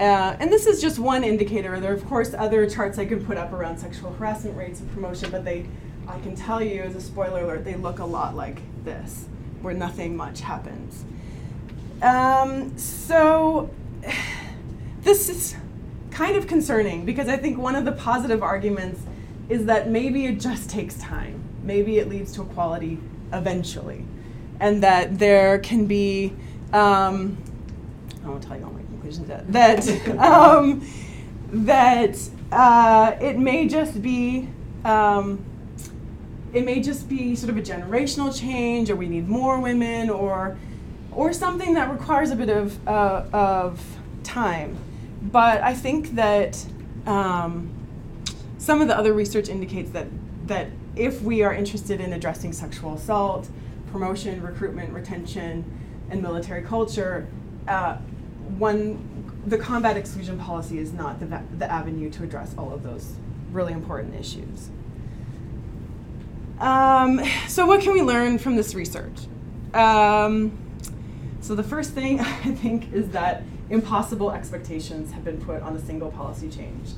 Uh, and this is just one indicator. There are, of course, other charts I could put up around sexual harassment rates and promotion, but they, I can tell you as a spoiler alert, they look a lot like this, where nothing much happens. Um, so [sighs] this is kind of concerning because I think one of the positive arguments is that maybe it just takes time maybe it leads to equality eventually. And that there can be, um, I won't tell you all that, [laughs] um, that uh, it may just be, um, it may just be sort of a generational change, or we need more women, or, or something that requires a bit of, uh, of time. But I think that um, some of the other research indicates that, that if we are interested in addressing sexual assault, promotion, recruitment, retention, and military culture, uh, one, the combat exclusion policy is not the, the avenue to address all of those really important issues. Um, so, what can we learn from this research? Um, so, the first thing [laughs] I think is that impossible expectations have been put on a single policy change.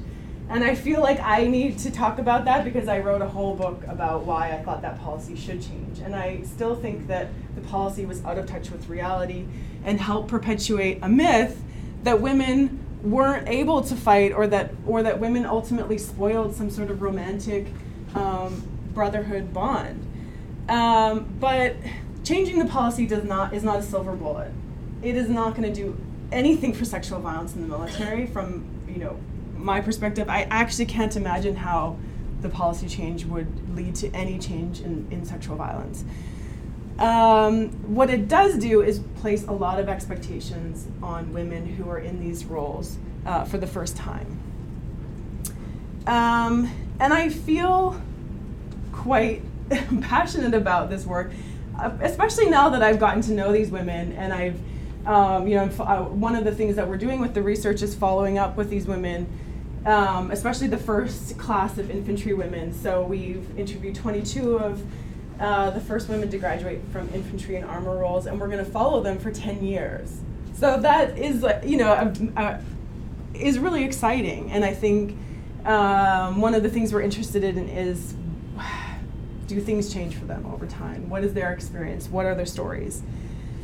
And I feel like I need to talk about that because I wrote a whole book about why I thought that policy should change. And I still think that the policy was out of touch with reality and help perpetuate a myth that women weren't able to fight or that or that women ultimately spoiled some sort of romantic um, brotherhood bond. Um, but changing the policy does not is not a silver bullet. It is not going to do anything for sexual violence in the military from you know my perspective, I actually can't imagine how the policy change would lead to any change in, in sexual violence. Um, what it does do is place a lot of expectations on women who are in these roles uh, for the first time. Um, and I feel quite [laughs] passionate about this work, uh, especially now that I've gotten to know these women and I've, um, you know, uh, one of the things that we're doing with the research is following up with these women, um, especially the first class of infantry women. So we've interviewed 22 of uh, the first women to graduate from infantry and armor roles, and we're going to follow them for 10 years. So that is, you know, a, a, is really exciting, and I think um, one of the things we're interested in is [sighs] do things change for them over time? What is their experience? What are their stories?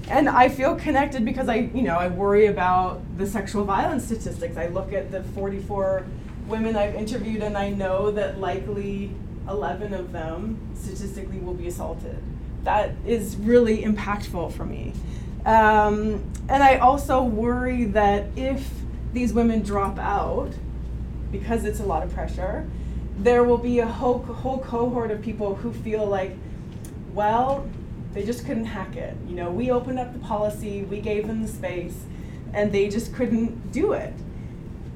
And I feel connected because I, you know, I worry about the sexual violence statistics. I look at the 44 women I've interviewed and I know that likely 11 of them statistically will be assaulted. That is really impactful for me. Um, and I also worry that if these women drop out, because it's a lot of pressure, there will be a whole, whole cohort of people who feel like, well, they just couldn't hack it. You know, we opened up the policy, we gave them the space, and they just couldn't do it.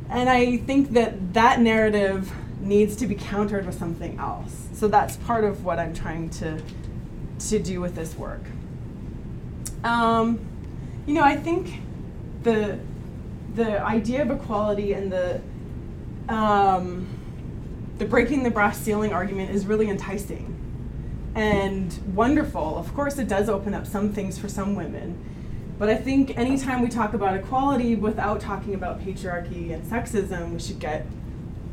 And I think that that narrative needs to be countered with something else. So that's part of what I'm trying to to do with this work. Um, you know, I think the the idea of equality and the um, the breaking the brass ceiling argument is really enticing and wonderful. Of course, it does open up some things for some women. But I think anytime we talk about equality without talking about patriarchy and sexism, we should get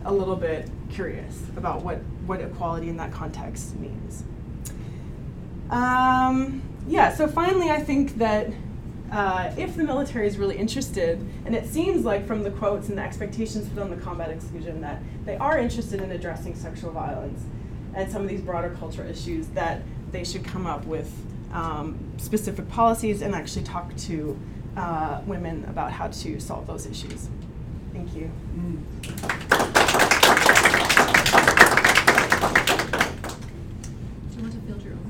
a little bit curious about what, what equality in that context means. Um, yeah, so finally, I think that uh, if the military is really interested, and it seems like from the quotes and the expectations put on the combat exclusion that they are interested in addressing sexual violence and some of these broader cultural issues, that they should come up with um, specific policies and actually talk to uh, women about how to solve those issues. Thank you. Mm. Do you want to field your own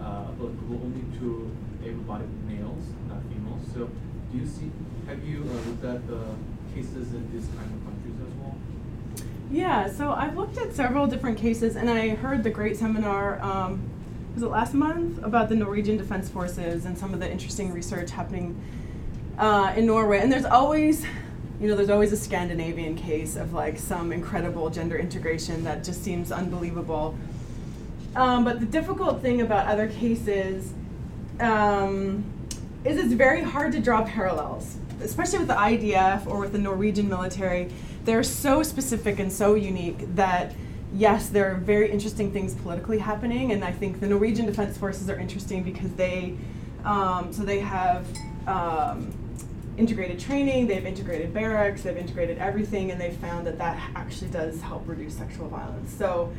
uh, applicable only to able-bodied males, not females. So, do you see? Have you uh, looked at the cases in these kind of countries as well? Yeah, so I've looked at several different cases, and I heard the great seminar. Um, was it last month about the Norwegian Defense Forces and some of the interesting research happening uh, in Norway? And there's always you know, there's always a Scandinavian case of like some incredible gender integration that just seems unbelievable. Um, but the difficult thing about other cases um, is it's very hard to draw parallels, especially with the IDF or with the Norwegian military. They're so specific and so unique that yes, there are very interesting things politically happening, and I think the Norwegian Defense Forces are interesting because they, um, so they have um, integrated training, they've integrated barracks, they've integrated everything, and they've found that that actually does help reduce sexual violence. So.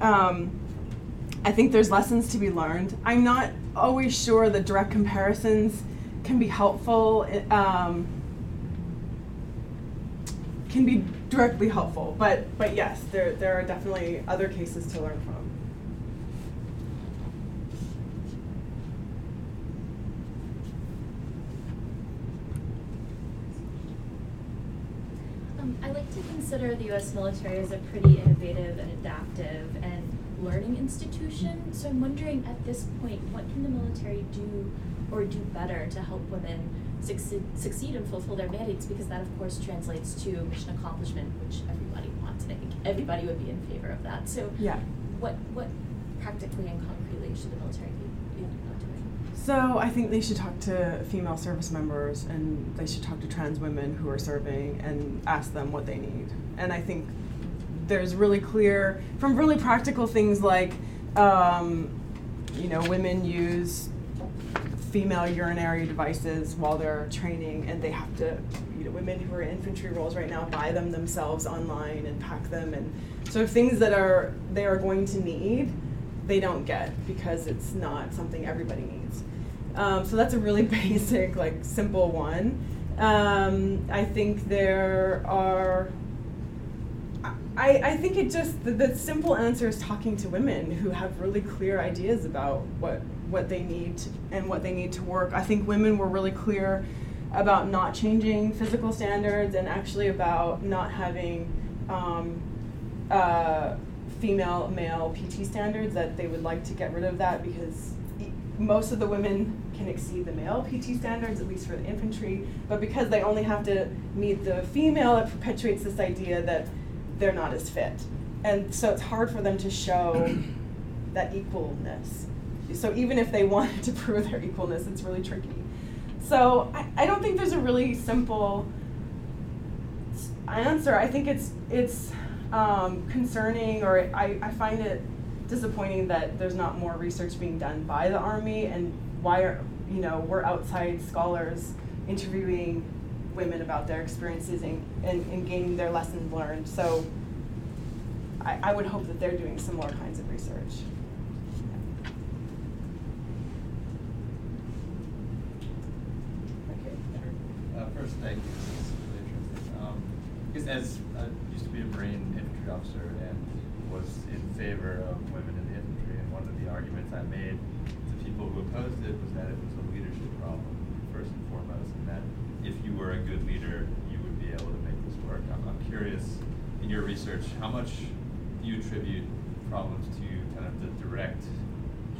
Um, I think there's lessons to be learned. I'm not always sure that direct comparisons can be helpful. Um, can be directly helpful, but but yes, there there are definitely other cases to learn from. Um, I like to consider the U.S. military as a pretty innovative and adaptive and learning institution. So I'm wondering at this point, what can the military do or do better to help women succeed, succeed and fulfill their mandates? Because that, of course, translates to mission accomplishment, which everybody wants, and I think everybody would be in favor of that. So, yeah. what what practically and concretely should the military be, be doing? So I think they should talk to female service members, and they should talk to trans women who are serving, and ask them what they need. And I think there's really clear from really practical things like um, you know women use female urinary devices while they're training and they have to you know women who are in infantry roles right now buy them themselves online and pack them and so things that are they are going to need they don't get because it's not something everybody needs. Um, so that's a really [laughs] basic like simple one. Um, i think there are I, I think it just the, the simple answer is talking to women who have really clear ideas about what what they need and what they need to work. I think women were really clear about not changing physical standards and actually about not having um, uh, female male PT standards that they would like to get rid of that because most of the women can exceed the male PT standards at least for the infantry but because they only have to meet the female it perpetuates this idea that they're not as fit. And so it's hard for them to show [coughs] that equalness. So even if they [laughs] wanted to prove their equalness, it's really tricky. So I, I don't think there's a really simple answer. I think it's it's um, concerning, or I, I find it disappointing that there's not more research being done by the Army, and why are you know we're outside scholars interviewing women about their experiences and, and, and gaining their lessons learned. So I, I would hope that they're doing similar kinds of research. Okay. Uh, first, thank you. This is really interesting. Um, because as I used to be a Marine infantry officer and was in favor of women in the infantry, and one of the arguments I made to people who opposed it was that it was a leadership problem, first and foremost, and that if you were a good leader, you would be able to make this work. I'm, I'm curious, in your research, how much do you attribute problems to kind of the direct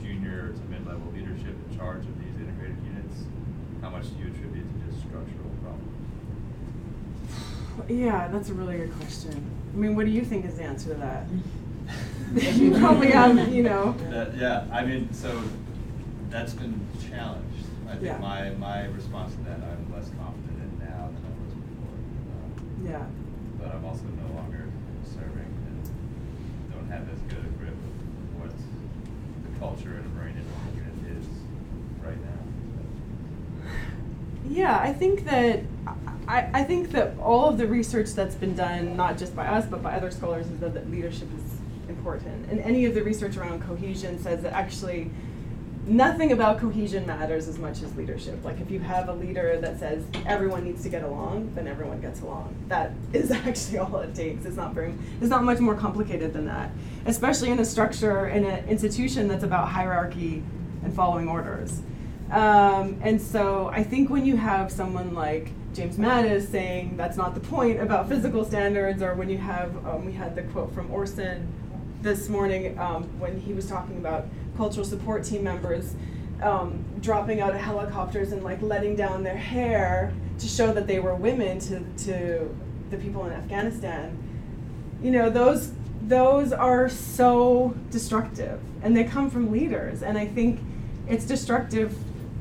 junior to mid-level leadership in charge of these integrated units? How much do you attribute to just structural problems? Yeah, that's a really good question. I mean, what do you think is the answer to that? [laughs] you probably have, you know. That, yeah, I mean, so that's been challenged. I think Yeah. my, my response to that, I'm less confident in now than I was before. Um, Yeah. But I'm also no longer serving and don't have as good a grip of what the culture in a Marine unit is right now. Yeah, I think that I, I think that all of the research that's been done, not just by us but by other scholars, is that, that leadership is important. And any of the research around cohesion says that actually nothing about cohesion matters as much as leadership. Like if you have a leader that says everyone needs to get along, then everyone gets along. That [laughs] is actually all it takes. It's not very it's not much more complicated than that. Especially in a structure in an institution that's about hierarchy and following orders. Um, and so I think when you have someone like James Mattis saying that's not the point about physical standards, or when you have, um, we had the quote from Orson this morning um, when he was talking about cultural support team members um, dropping out of helicopters and like letting down their hair to show that they were women to, to the people in Afghanistan. You know, those those are so destructive and they come from leaders and I think it's destructive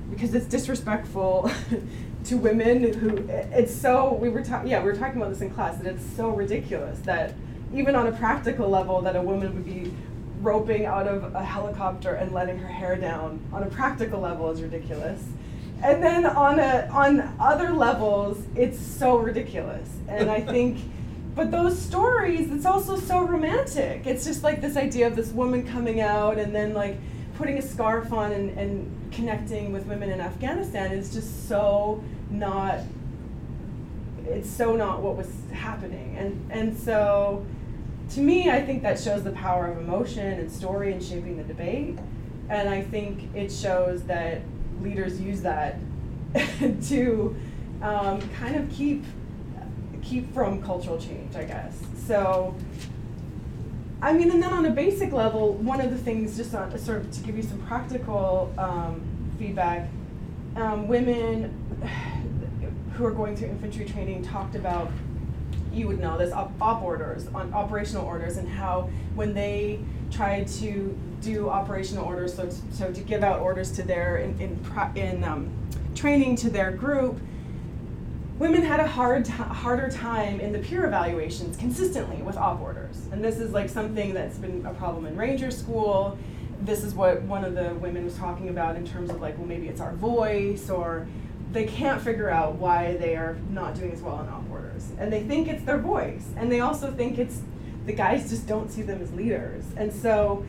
because it's disrespectful [laughs] to women who it's so we were talking yeah we were talking about this in class that it's so ridiculous that even on a practical level that a woman would be roping out of a helicopter and letting her hair down on a practical level is ridiculous. And then on a on other levels it's so ridiculous. And i think [laughs] but those stories it's also so romantic. It's just like this idea of this woman coming out and then like putting a scarf on and, and connecting with women in afghanistan is just so not it's so not what was happening. And and so to me i think that shows the power of emotion and story in shaping the debate. And i think it shows that leaders use that [laughs] to um, kind of keep keep from cultural change i guess. So I mean, and then on a basic level, one of the things, just on, sort of to give you some practical um, feedback, um, women [sighs] who are going through infantry training talked about, you would know this, op, op orders, on operational orders, and how when they try to do operational orders, so to, so to give out orders to their, in, in, in um, training to their group, women had a hard t- harder time in the peer evaluations consistently with op orders. And this is like something that's been a problem in ranger school. This is what one of the women was talking about in terms of like well maybe it's our voice or they can't figure out why they are not doing as well on op orders. And they think it's their voice. And they also think it's the guys just don't see them as leaders. And so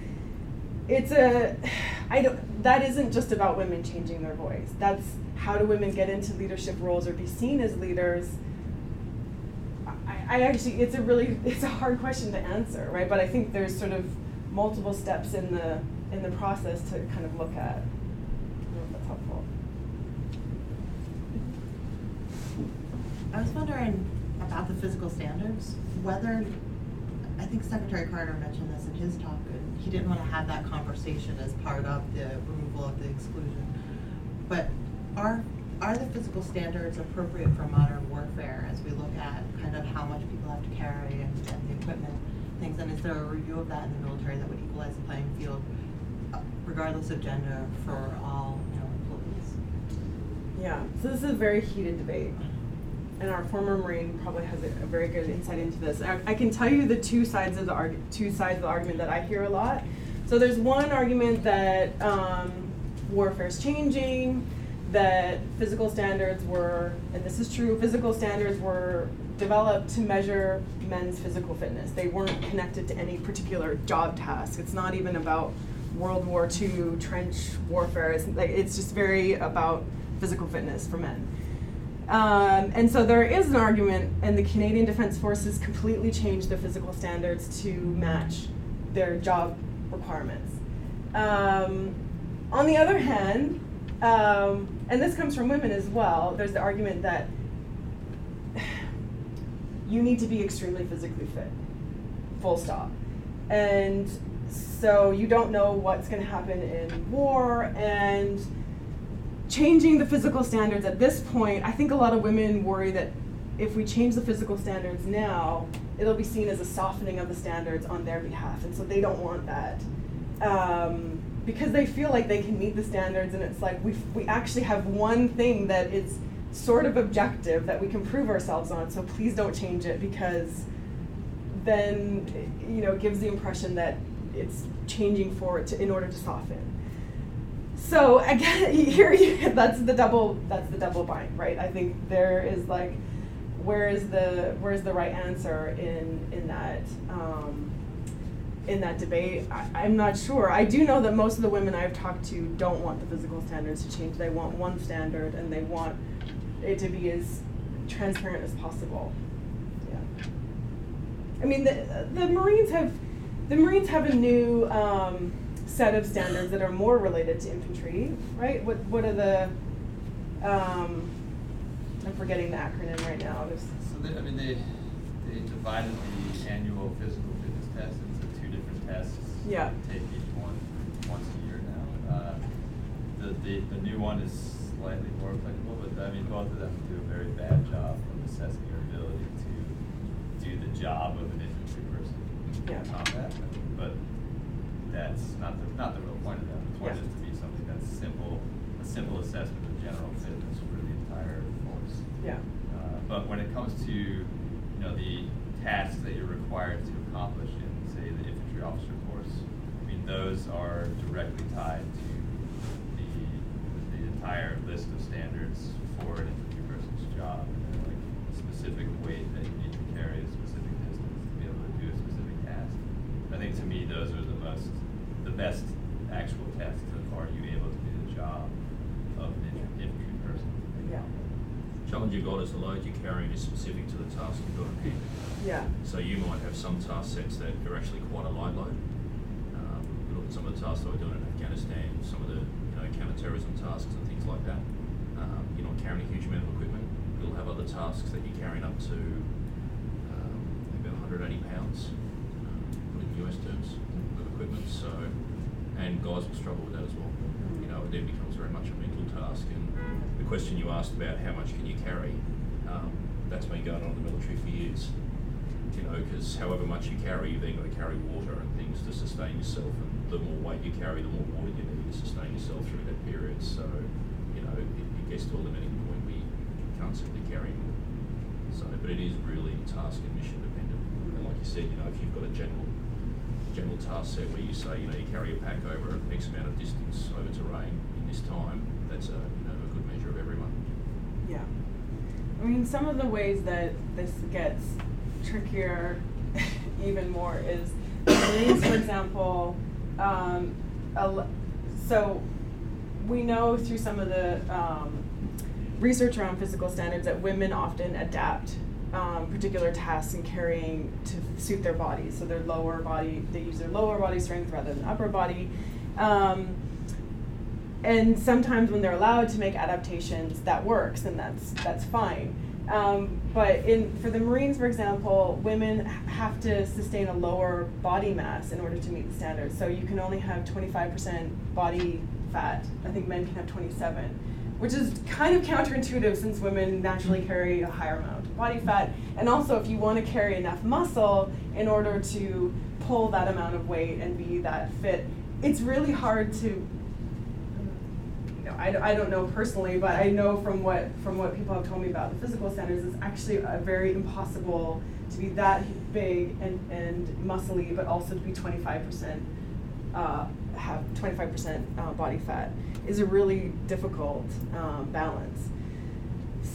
it's a [sighs] I don't that isn't just about women changing their voice. That's how do women get into leadership roles or be seen as leaders? I, I actually it's a really [laughs] it's a hard question to answer, right? But I think there's sort of multiple steps in the in the process to kind of look at. That's helpful. I was wondering about the physical standards, whether, I think Secretary Carter mentioned this in his talk, and he didn't want to have that conversation as part of the removal of the exclusion. But are, are the physical standards appropriate for modern warfare as we look at kind of how much people have to carry and, and the equipment, things? And is there a review of that in the military that would equalize the playing field uh, regardless of gender for all, you know, employees? Yeah, so this is a very heated debate. And our former Marine probably has a, very good insight into this. I, I can tell you the two sides of the arg- two sides of the argument that I hear a lot. So there's one argument that um, warfare is changing, that physical standards were, and this is true, physical standards were developed to measure men's physical fitness. They weren't connected to any particular job task. It's not even about World War II trench warfare. It's like it's just very about physical fitness for men. Um, and so there is an argument, and the Canadian Defense Forces completely changed the physical standards to match their job requirements. Um, on the other hand, um, and this comes from women as well, there's the argument that [sighs] you need to be extremely physically fit, full stop. And so you don't know what's going to happen in war, and changing the physical standards at this point, I think a lot of women worry that if we change the physical standards now, it'll be seen as a softening of the standards on their behalf, and so they don't want that. Um, because they feel like they can meet the standards, and it's like we we actually have one thing that is sort of objective that we can prove ourselves on. So please don't change it because then you know it gives the impression that it's changing for it to, in order to soften. So again, [laughs] here you, that's the double that's the double bind, right? I think there is like, where is the where's the right answer in in that um, in that debate? I, I'm not sure. I do know that most of the women I've talked to don't want the physical standards to change. They want one standard, and they want it to be as transparent as possible. Yeah. I mean, the the Marines have the Marines have a new. Um, set of standards that are more related to infantry, right? What what are the um, I'm forgetting the acronym right now. There's, So they, I mean, they, they divided the annual physical fitness test into two different tests. Yeah. Take each one once a year now. Uh, the, the, the new one is slightly more applicable, but I mean, both of them do a very bad job of assessing your ability to do the job of an infantry person Yeah. in combat. But that's not the, not the real point of that. The point Yeah. is to be something that's simple, a simple assessment of general fitness for the entire force. yeah, Uh, But when it comes to, you know, the tasks that you're required to accomplish in, say, the infantry officer course, I mean, those are directly tied to the, the entire list of standards for an infantry person's job. And they're like specific weight that you need to carry, a specific distance to be able to do a specific task. I think to me, those are the most, the best actual tests of are you able to do the job of an infantry person. yeah, challenge you got is the load you're carrying is specific to the task you've got in hand. yeah, So you might have some task sets that are actually quite a light load. Um, you look at some of the tasks that we're doing in Afghanistan, some of the you know counter-terrorism tasks and things like that. Um, you're not carrying a huge amount of equipment. You'll have other tasks that you're carrying up to um, maybe 180 pounds, um, put in US terms, equipment. So, and guys will struggle with that as well. You know, it then becomes very much a mental task. And the question you asked about how much can you carry, um, that's been going on in the military for years. You know, because however much you carry, you've then got to carry water and things to sustain yourself. And the more weight you carry, the more water you need to sustain yourself through that period. So, you know, it, it gets to a limiting point where you can't simply carry more. So, but it is really task and mission dependent. And like you said, you know, if you've got a general general task set where you say, you know, you carry a pack over X amount of distance over terrain in this time, that's a, you know, a good measure of everyone. Yeah. I mean, some of the ways that this gets trickier [laughs] even more is Marines, for example, um, so we know through some of the um, research around physical standards that women often adapt um, particular tasks and carrying to suit their bodies. So their lower body, they use their lower body strength rather than upper body. Um, and sometimes when they're allowed to make adaptations, that works, and that's that's fine. Um, but in for the Marines, for example, women have to sustain a lower body mass in order to meet the standards. So you can only have 25% body fat. I think men can have 27, which is kind of counterintuitive since women naturally carry a higher amount body fat. And also, if you want to carry enough muscle in order to pull that amount of weight and be that fit, it's really hard to I, don't- I don't know personally, but I know from what from what people have told me about the physical standards, it's actually a very impossible to be that big and, and muscly, but also to be 25%, uh, have 25% uh, body fat is a really difficult um, balance.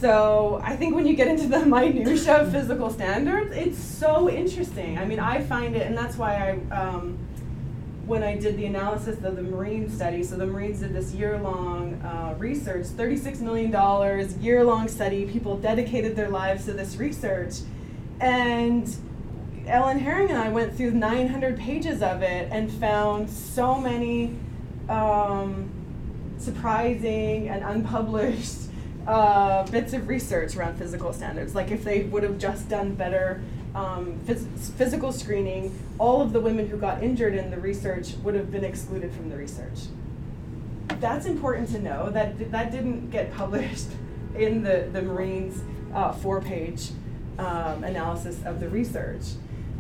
So I think when you get into the [laughs] minutia of physical standards, it's so interesting. I mean, I find it, and that's why I, um, when I did the analysis of the Marine study, so the Marines did this year-long uh, research, $36 million, year-long study. People dedicated their lives to this research, and Ellen Haring and I went through 900 pages of it and found so many um, surprising and unpublished uh, bits of research around physical standards. Like if they would have just done better um, phys- physical screening, all of the women who got injured in the research would have been excluded from the research. That's important to know. That that didn't get published [laughs] in the the Marines uh, four-page um, analysis of the research.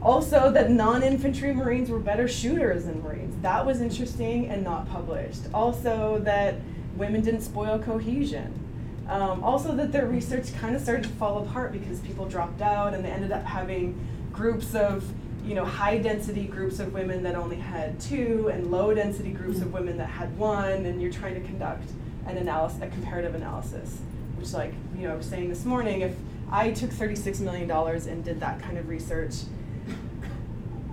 Also, that non-infantry Marines were better shooters than Marines. That was interesting and not published. Also, that women didn't spoil cohesion. Um, also, that their research kind of started to fall apart because people dropped out and they ended up having groups of, you know, high density groups of women that only had two and low density groups of women that had one, and you're trying to conduct an analysis, a comparative analysis. Which, like, you know, I was saying this morning, if I took $36 million and did that kind of research,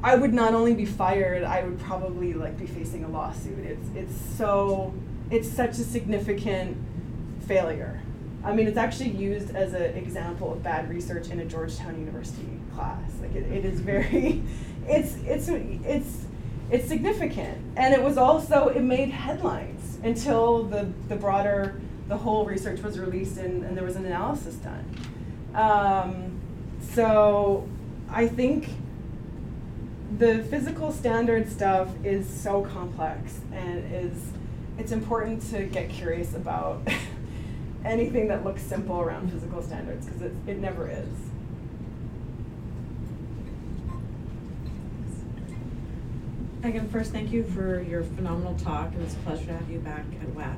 I would not only be fired, I would probably like be facing a lawsuit. It's it's so it's such a significant failure. I mean, it's actually used as an example of bad research in a Georgetown University class. Like it, it is very, [laughs] it's it's it's it's significant, and it was also it made headlines until the the broader the whole research was released and, and there was an analysis done. Um, so I think the physical standard stuff is so complex and is it's important to get curious about [laughs] anything that looks simple around physical standards because it, it never is. Again, first, thank you for your phenomenal talk, and it's a pleasure to have you back at WAC.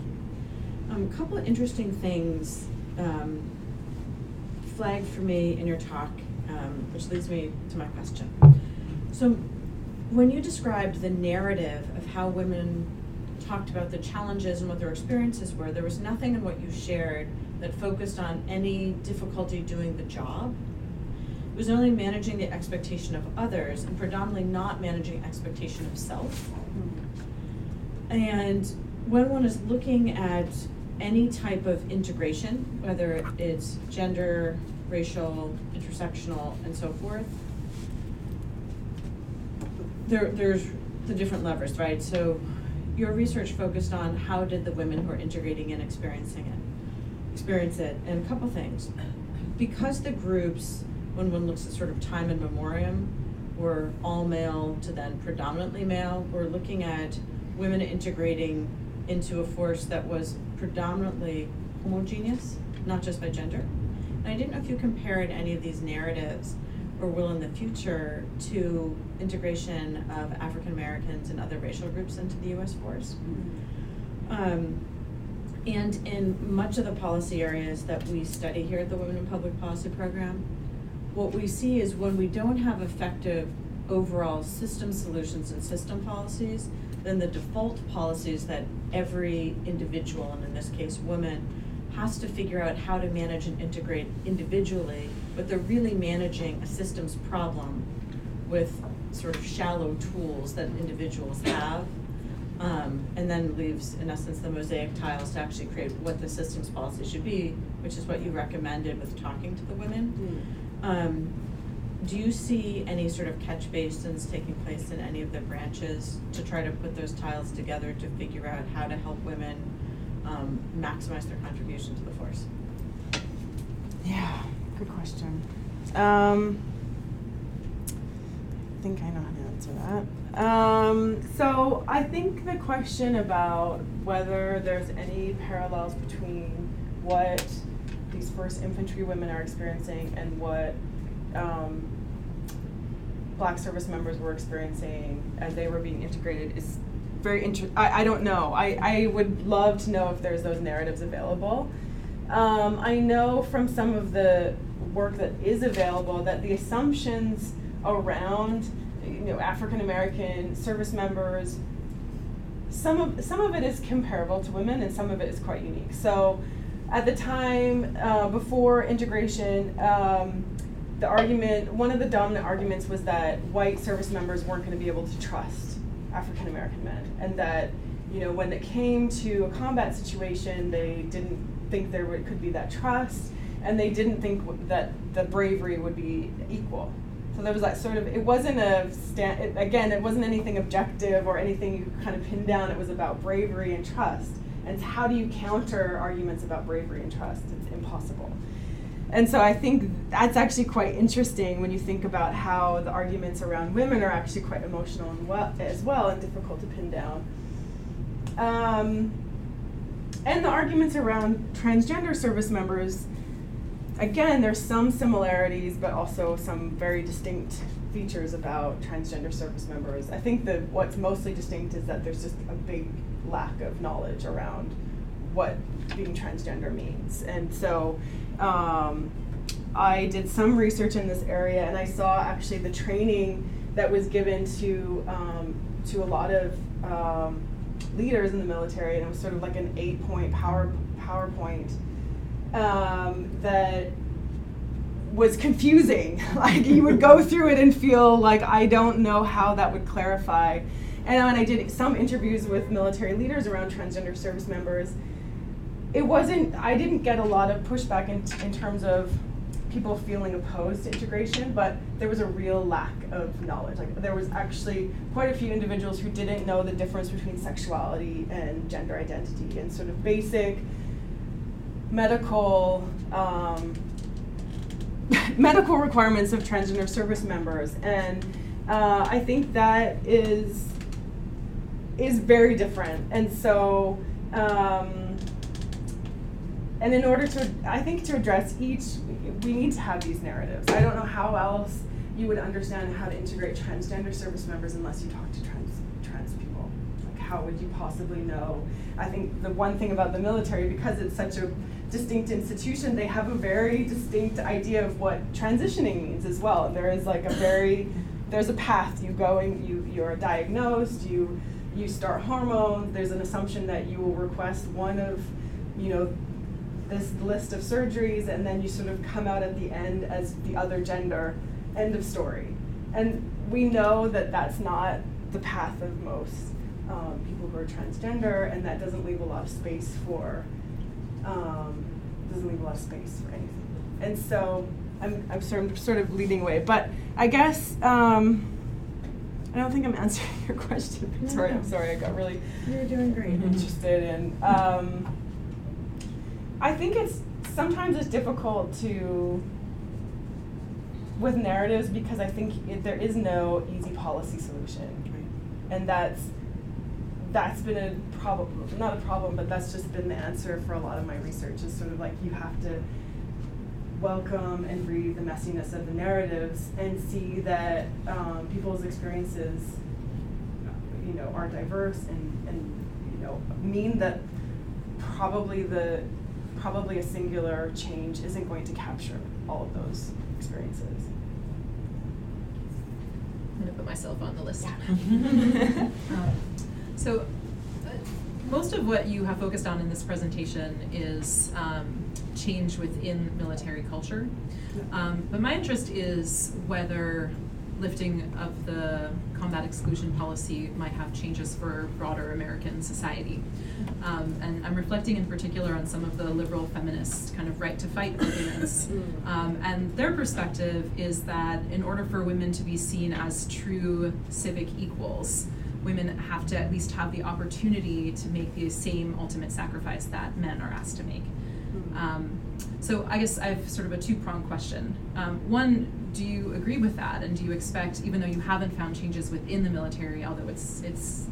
Um, a couple of interesting things um, flagged for me in your talk, um, which leads me to my question. So, when you described the narrative of how women talked about the challenges and what their experiences were, there was nothing in what you shared that focused on any difficulty doing the job. It was only managing the expectation of others and predominantly not managing expectation of self. And when one is looking at any type of integration, whether it's gender, racial, intersectional, and so forth, there, there's the different levers, right? So your research focused on how did the women who are integrating and experiencing it, experience it, and a couple things. Because the groups, when one looks at sort of time and memoriam, were all male to then predominantly male, we're looking at women integrating into a force that was predominantly homogeneous, not just by gender. And I didn't know if you compared any of these narratives or will in the future to integration of African Americans and other racial groups into the US force. Um, and in much of the policy areas that we study here at the Women in Public Policy Program, what we see is when we don't have effective overall system solutions and system policies, then the default policies that every individual, and in this case woman, has to figure out how to manage and integrate individually, but they're really managing a systems problem with sort of shallow tools that individuals have. Um, and then leaves, in essence, the mosaic tiles to actually create what the systems policy should be, which is what you recommended with talking to the women. Um, do you see any sort of catch basins taking place in any of the branches to try to put those tiles together to figure out how to help women um, maximize their contribution to the force? Yeah, good question. Um, I think I know how to answer that. Um, so I think the question about whether there's any parallels between what these first infantry women are experiencing and what um, black service members were experiencing as they were being integrated is very interesting. I, don't know. I, I would love to know if there's those narratives available. Um, I know from some of the work that is available that the assumptions around you know African American service members some of some of it is comparable to women and some of it is quite unique. So at the time uh, before integration, um, the argument one of the dominant arguments was that white service members weren't going to be able to trust African American men, and that you know when it came to a combat situation, they didn't think there would, could be that trust, and they didn't think that the bravery would be equal. So there was that sort of, it wasn't a stand, it, again, it wasn't anything objective or anything you kind of pin down. It was about bravery and trust. And how do you counter arguments about bravery and trust? It's impossible. And so I think that's actually quite interesting when you think about how the arguments around women are actually quite emotional well, as well and difficult to pin down. Um, and the arguments around transgender service members again, there's some similarities, but also some very distinct features about transgender service members. I think that what's mostly distinct is that there's just a big lack of knowledge around what being transgender means. And so um, I did some research in this area, and I saw actually the training that was given to um, to a lot of um, leaders in the military, and it was sort of like an eight-point power PowerPoint um, that was confusing. [laughs] like you would go [laughs] through it and feel like I don't know how that would clarify. And when I did some interviews with military leaders around transgender service members, it wasn't. I didn't get a lot of pushback in, in terms of people feeling opposed to integration, but there was a real lack of knowledge. Like there was actually quite a few individuals who didn't know the difference between sexuality and gender identity and sort of basic medical um, [laughs] medical requirements of transgender service members, and uh, I think that is is very different. And so, um, and in order to, I think to address each, we need to have these narratives. I don't know how else you would understand how to integrate transgender service members unless you talk to trans trans people. Like, how would you possibly know? I think the one thing about the military, because it's such a distinct institution, they have a very distinct idea of what transitioning means as well. And there is like a very, there's a path. You go and you you're diagnosed. You you start hormones. There's an assumption that you will request one of, you know, this list of surgeries, and then you sort of come out at the end as the other gender. End of story. And we know that that's not the path of most um, people who are transgender, and that doesn't leave a lot of space for um, doesn't leave a lot of space for anything. And so I'm, I'm sort, of, sort of leading away. But I guess um, I don't think I'm [laughs] answering your question. No, sorry, no. I'm sorry. I got really You're doing great. [laughs] interested in. Um, I think it's sometimes it's difficult to with narratives because I think it, there is no easy policy solution, and that's that's been a problem, not a problem, but that's just been the answer for a lot of my research. Is sort of like you have to welcome and read the messiness of the narratives and see that um, people's experiences, you know, are diverse and and you know mean that probably the probably a singular change isn't going to capture all of those experiences. I'm gonna put myself on the list. Yeah. [laughs] Um, So, uh, most of what you have focused on in this presentation is um, change within military culture. Um, but my interest is whether lifting of the combat exclusion policy might have changes for broader American society. Um, and I'm reflecting in particular on some of the liberal feminist kind of right to fight arguments. [laughs] Um, and their perspective is that in order for women to be seen as true civic equals, women have to at least have the opportunity to make the same ultimate sacrifice that men are asked to make. Um, so I guess I have sort of a two-pronged question. Um, one, do you agree with that, and do you expect, even though you haven't found changes within the military, although it's it's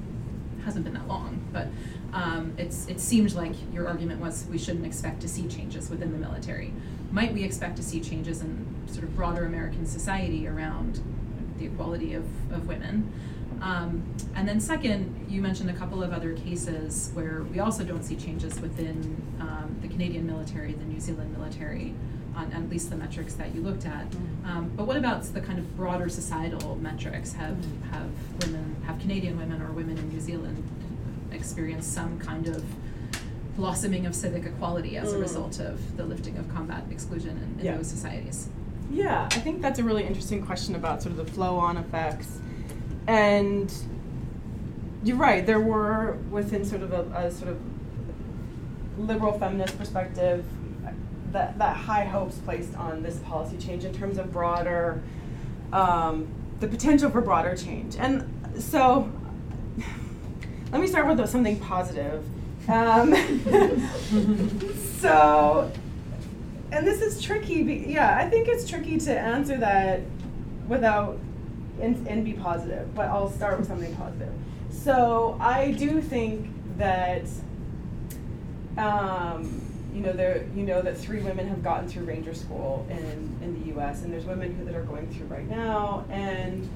hasn't been that long, but um, it's it seemed like your argument was we shouldn't expect to see changes within the military. Might we expect to see changes in sort of broader American society around the equality of, of women? Um, and then second, you mentioned a couple of other cases where we also don't see changes within um, the Canadian military, the New Zealand military, on at least the metrics that you looked at. Um, but what about the kind of broader societal metrics? Have have women, have Canadian women or women in New Zealand experienced some kind of blossoming of civic equality as a Mm. result of the lifting of combat exclusion in, in Yeah. those societies? Yeah, I think that's a really interesting question about sort of the flow on effects. And you're right, there were within sort of a, a sort of liberal feminist perspective that, that high hopes placed on this policy change in terms of broader, um, the potential for broader change. And so [sighs] let me start with something positive. Um, [laughs] so, and this is tricky. Be, yeah, I think it's tricky to answer that without and, and be positive. But I'll start with something positive. So I do think that um, you know there you know that three women have gotten through Ranger School in in the U.S. and there's women who that are going through right now and.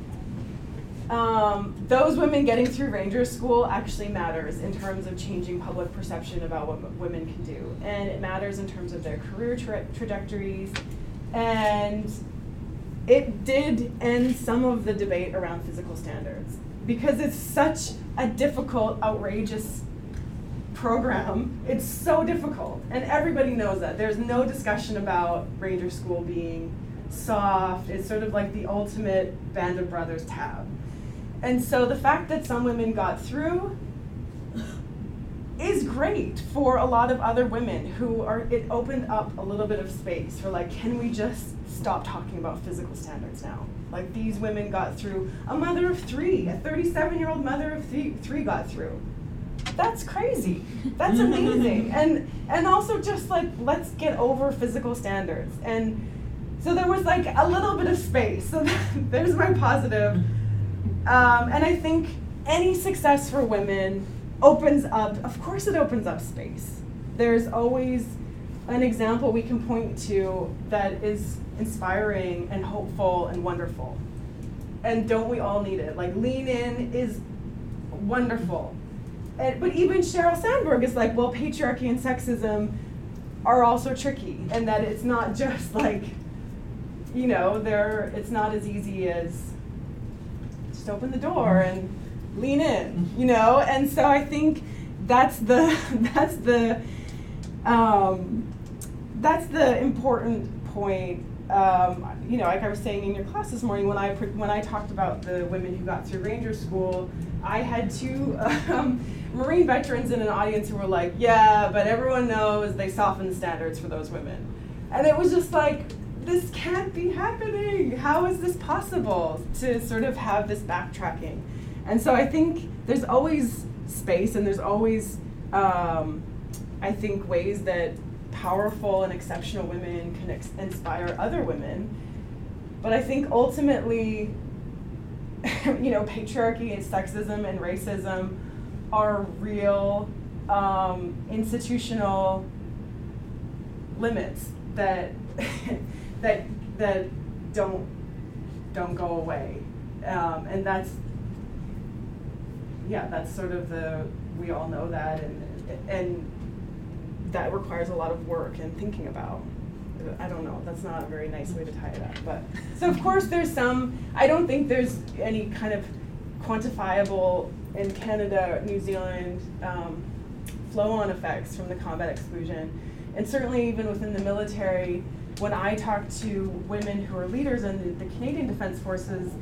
Um, those women getting through Ranger School actually matters in terms of changing public perception about what women can do. And it matters in terms of their career tra- trajectories. And it did end some of the debate around physical standards because it's such a difficult, outrageous program. It's so difficult. And everybody knows that. There's no discussion about Ranger School being soft. It's sort of like the ultimate Band of Brothers tab. And so the fact that some women got through is great for a lot of other women who are it opened up a little bit of space for like can we just stop talking about physical standards now? Like these women got through a mother of three a 37 year old mother of three, three got through. That's crazy. That's amazing. [laughs] And and also just like let's get over physical standards. And so there was like a little bit of space. So [laughs] there's my positive. Um, and I think any success for women opens up, of course, it opens up space. There's always an example we can point to that is inspiring and hopeful and wonderful. And don't we all need it? Like, lean in is wonderful. And, but even Sheryl Sandberg is like, well, patriarchy and sexism are also tricky, and that it's not [laughs] just like, you know, they're, it's not as easy as just open the door and lean in, you know? And so I think that's the [laughs] that's the um, that's the important point. Um, you know, like I was saying in your class this morning, when I when I talked about the women who got through Ranger School, I had two [laughs] um, Marine veterans in an audience who were like, "Yeah, but everyone knows they soften the standards for those women," and it was just like, this can't be happening. How is this possible to sort of have this backtracking? And so I think there's always space and there's always, um, I think, ways that powerful and exceptional women can ex- inspire other women. But I think ultimately, [laughs] you know, patriarchy and sexism and racism are real um, institutional limits that [laughs] that that don't don't go away, um, and that's yeah, that's sort of the we all know that, and and that requires a lot of work and thinking about. I don't know. That's not a very nice way to tie it up, but so of course there's some. I don't think there's any kind of quantifiable in Canada, New Zealand. Um, flow-on effects from the combat exclusion. And certainly even within the military, when I talk to women who are leaders in the, the Canadian Defense Forces,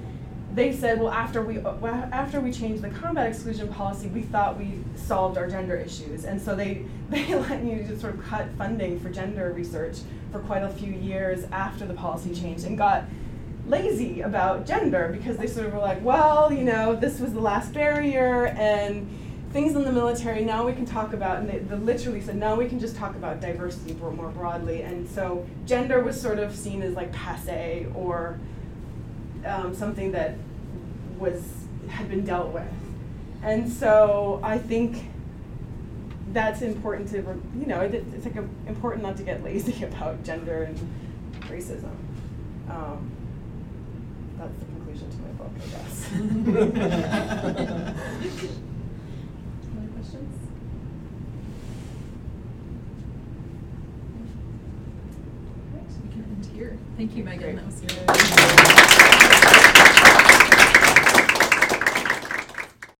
they said, well, after we after we changed the combat exclusion policy, we thought we solved our gender issues, and so they [laughs] they let you just sort of cut funding for gender research for quite a few years after the policy changed, and got lazy about gender because they sort of were like, well, you know, this was the last barrier, and things in the military now we can talk about, and they, they literally said now we can just talk about diversity more broadly, and so gender was sort of seen as like passe or um, something that was had been dealt with, and so I think that's important to you know it, it's like a, important not to get lazy [laughs] about gender and racism. Um, that's the conclusion to my book, I guess. Other questions? Right, we can end here. Thank you, Megan. That was great.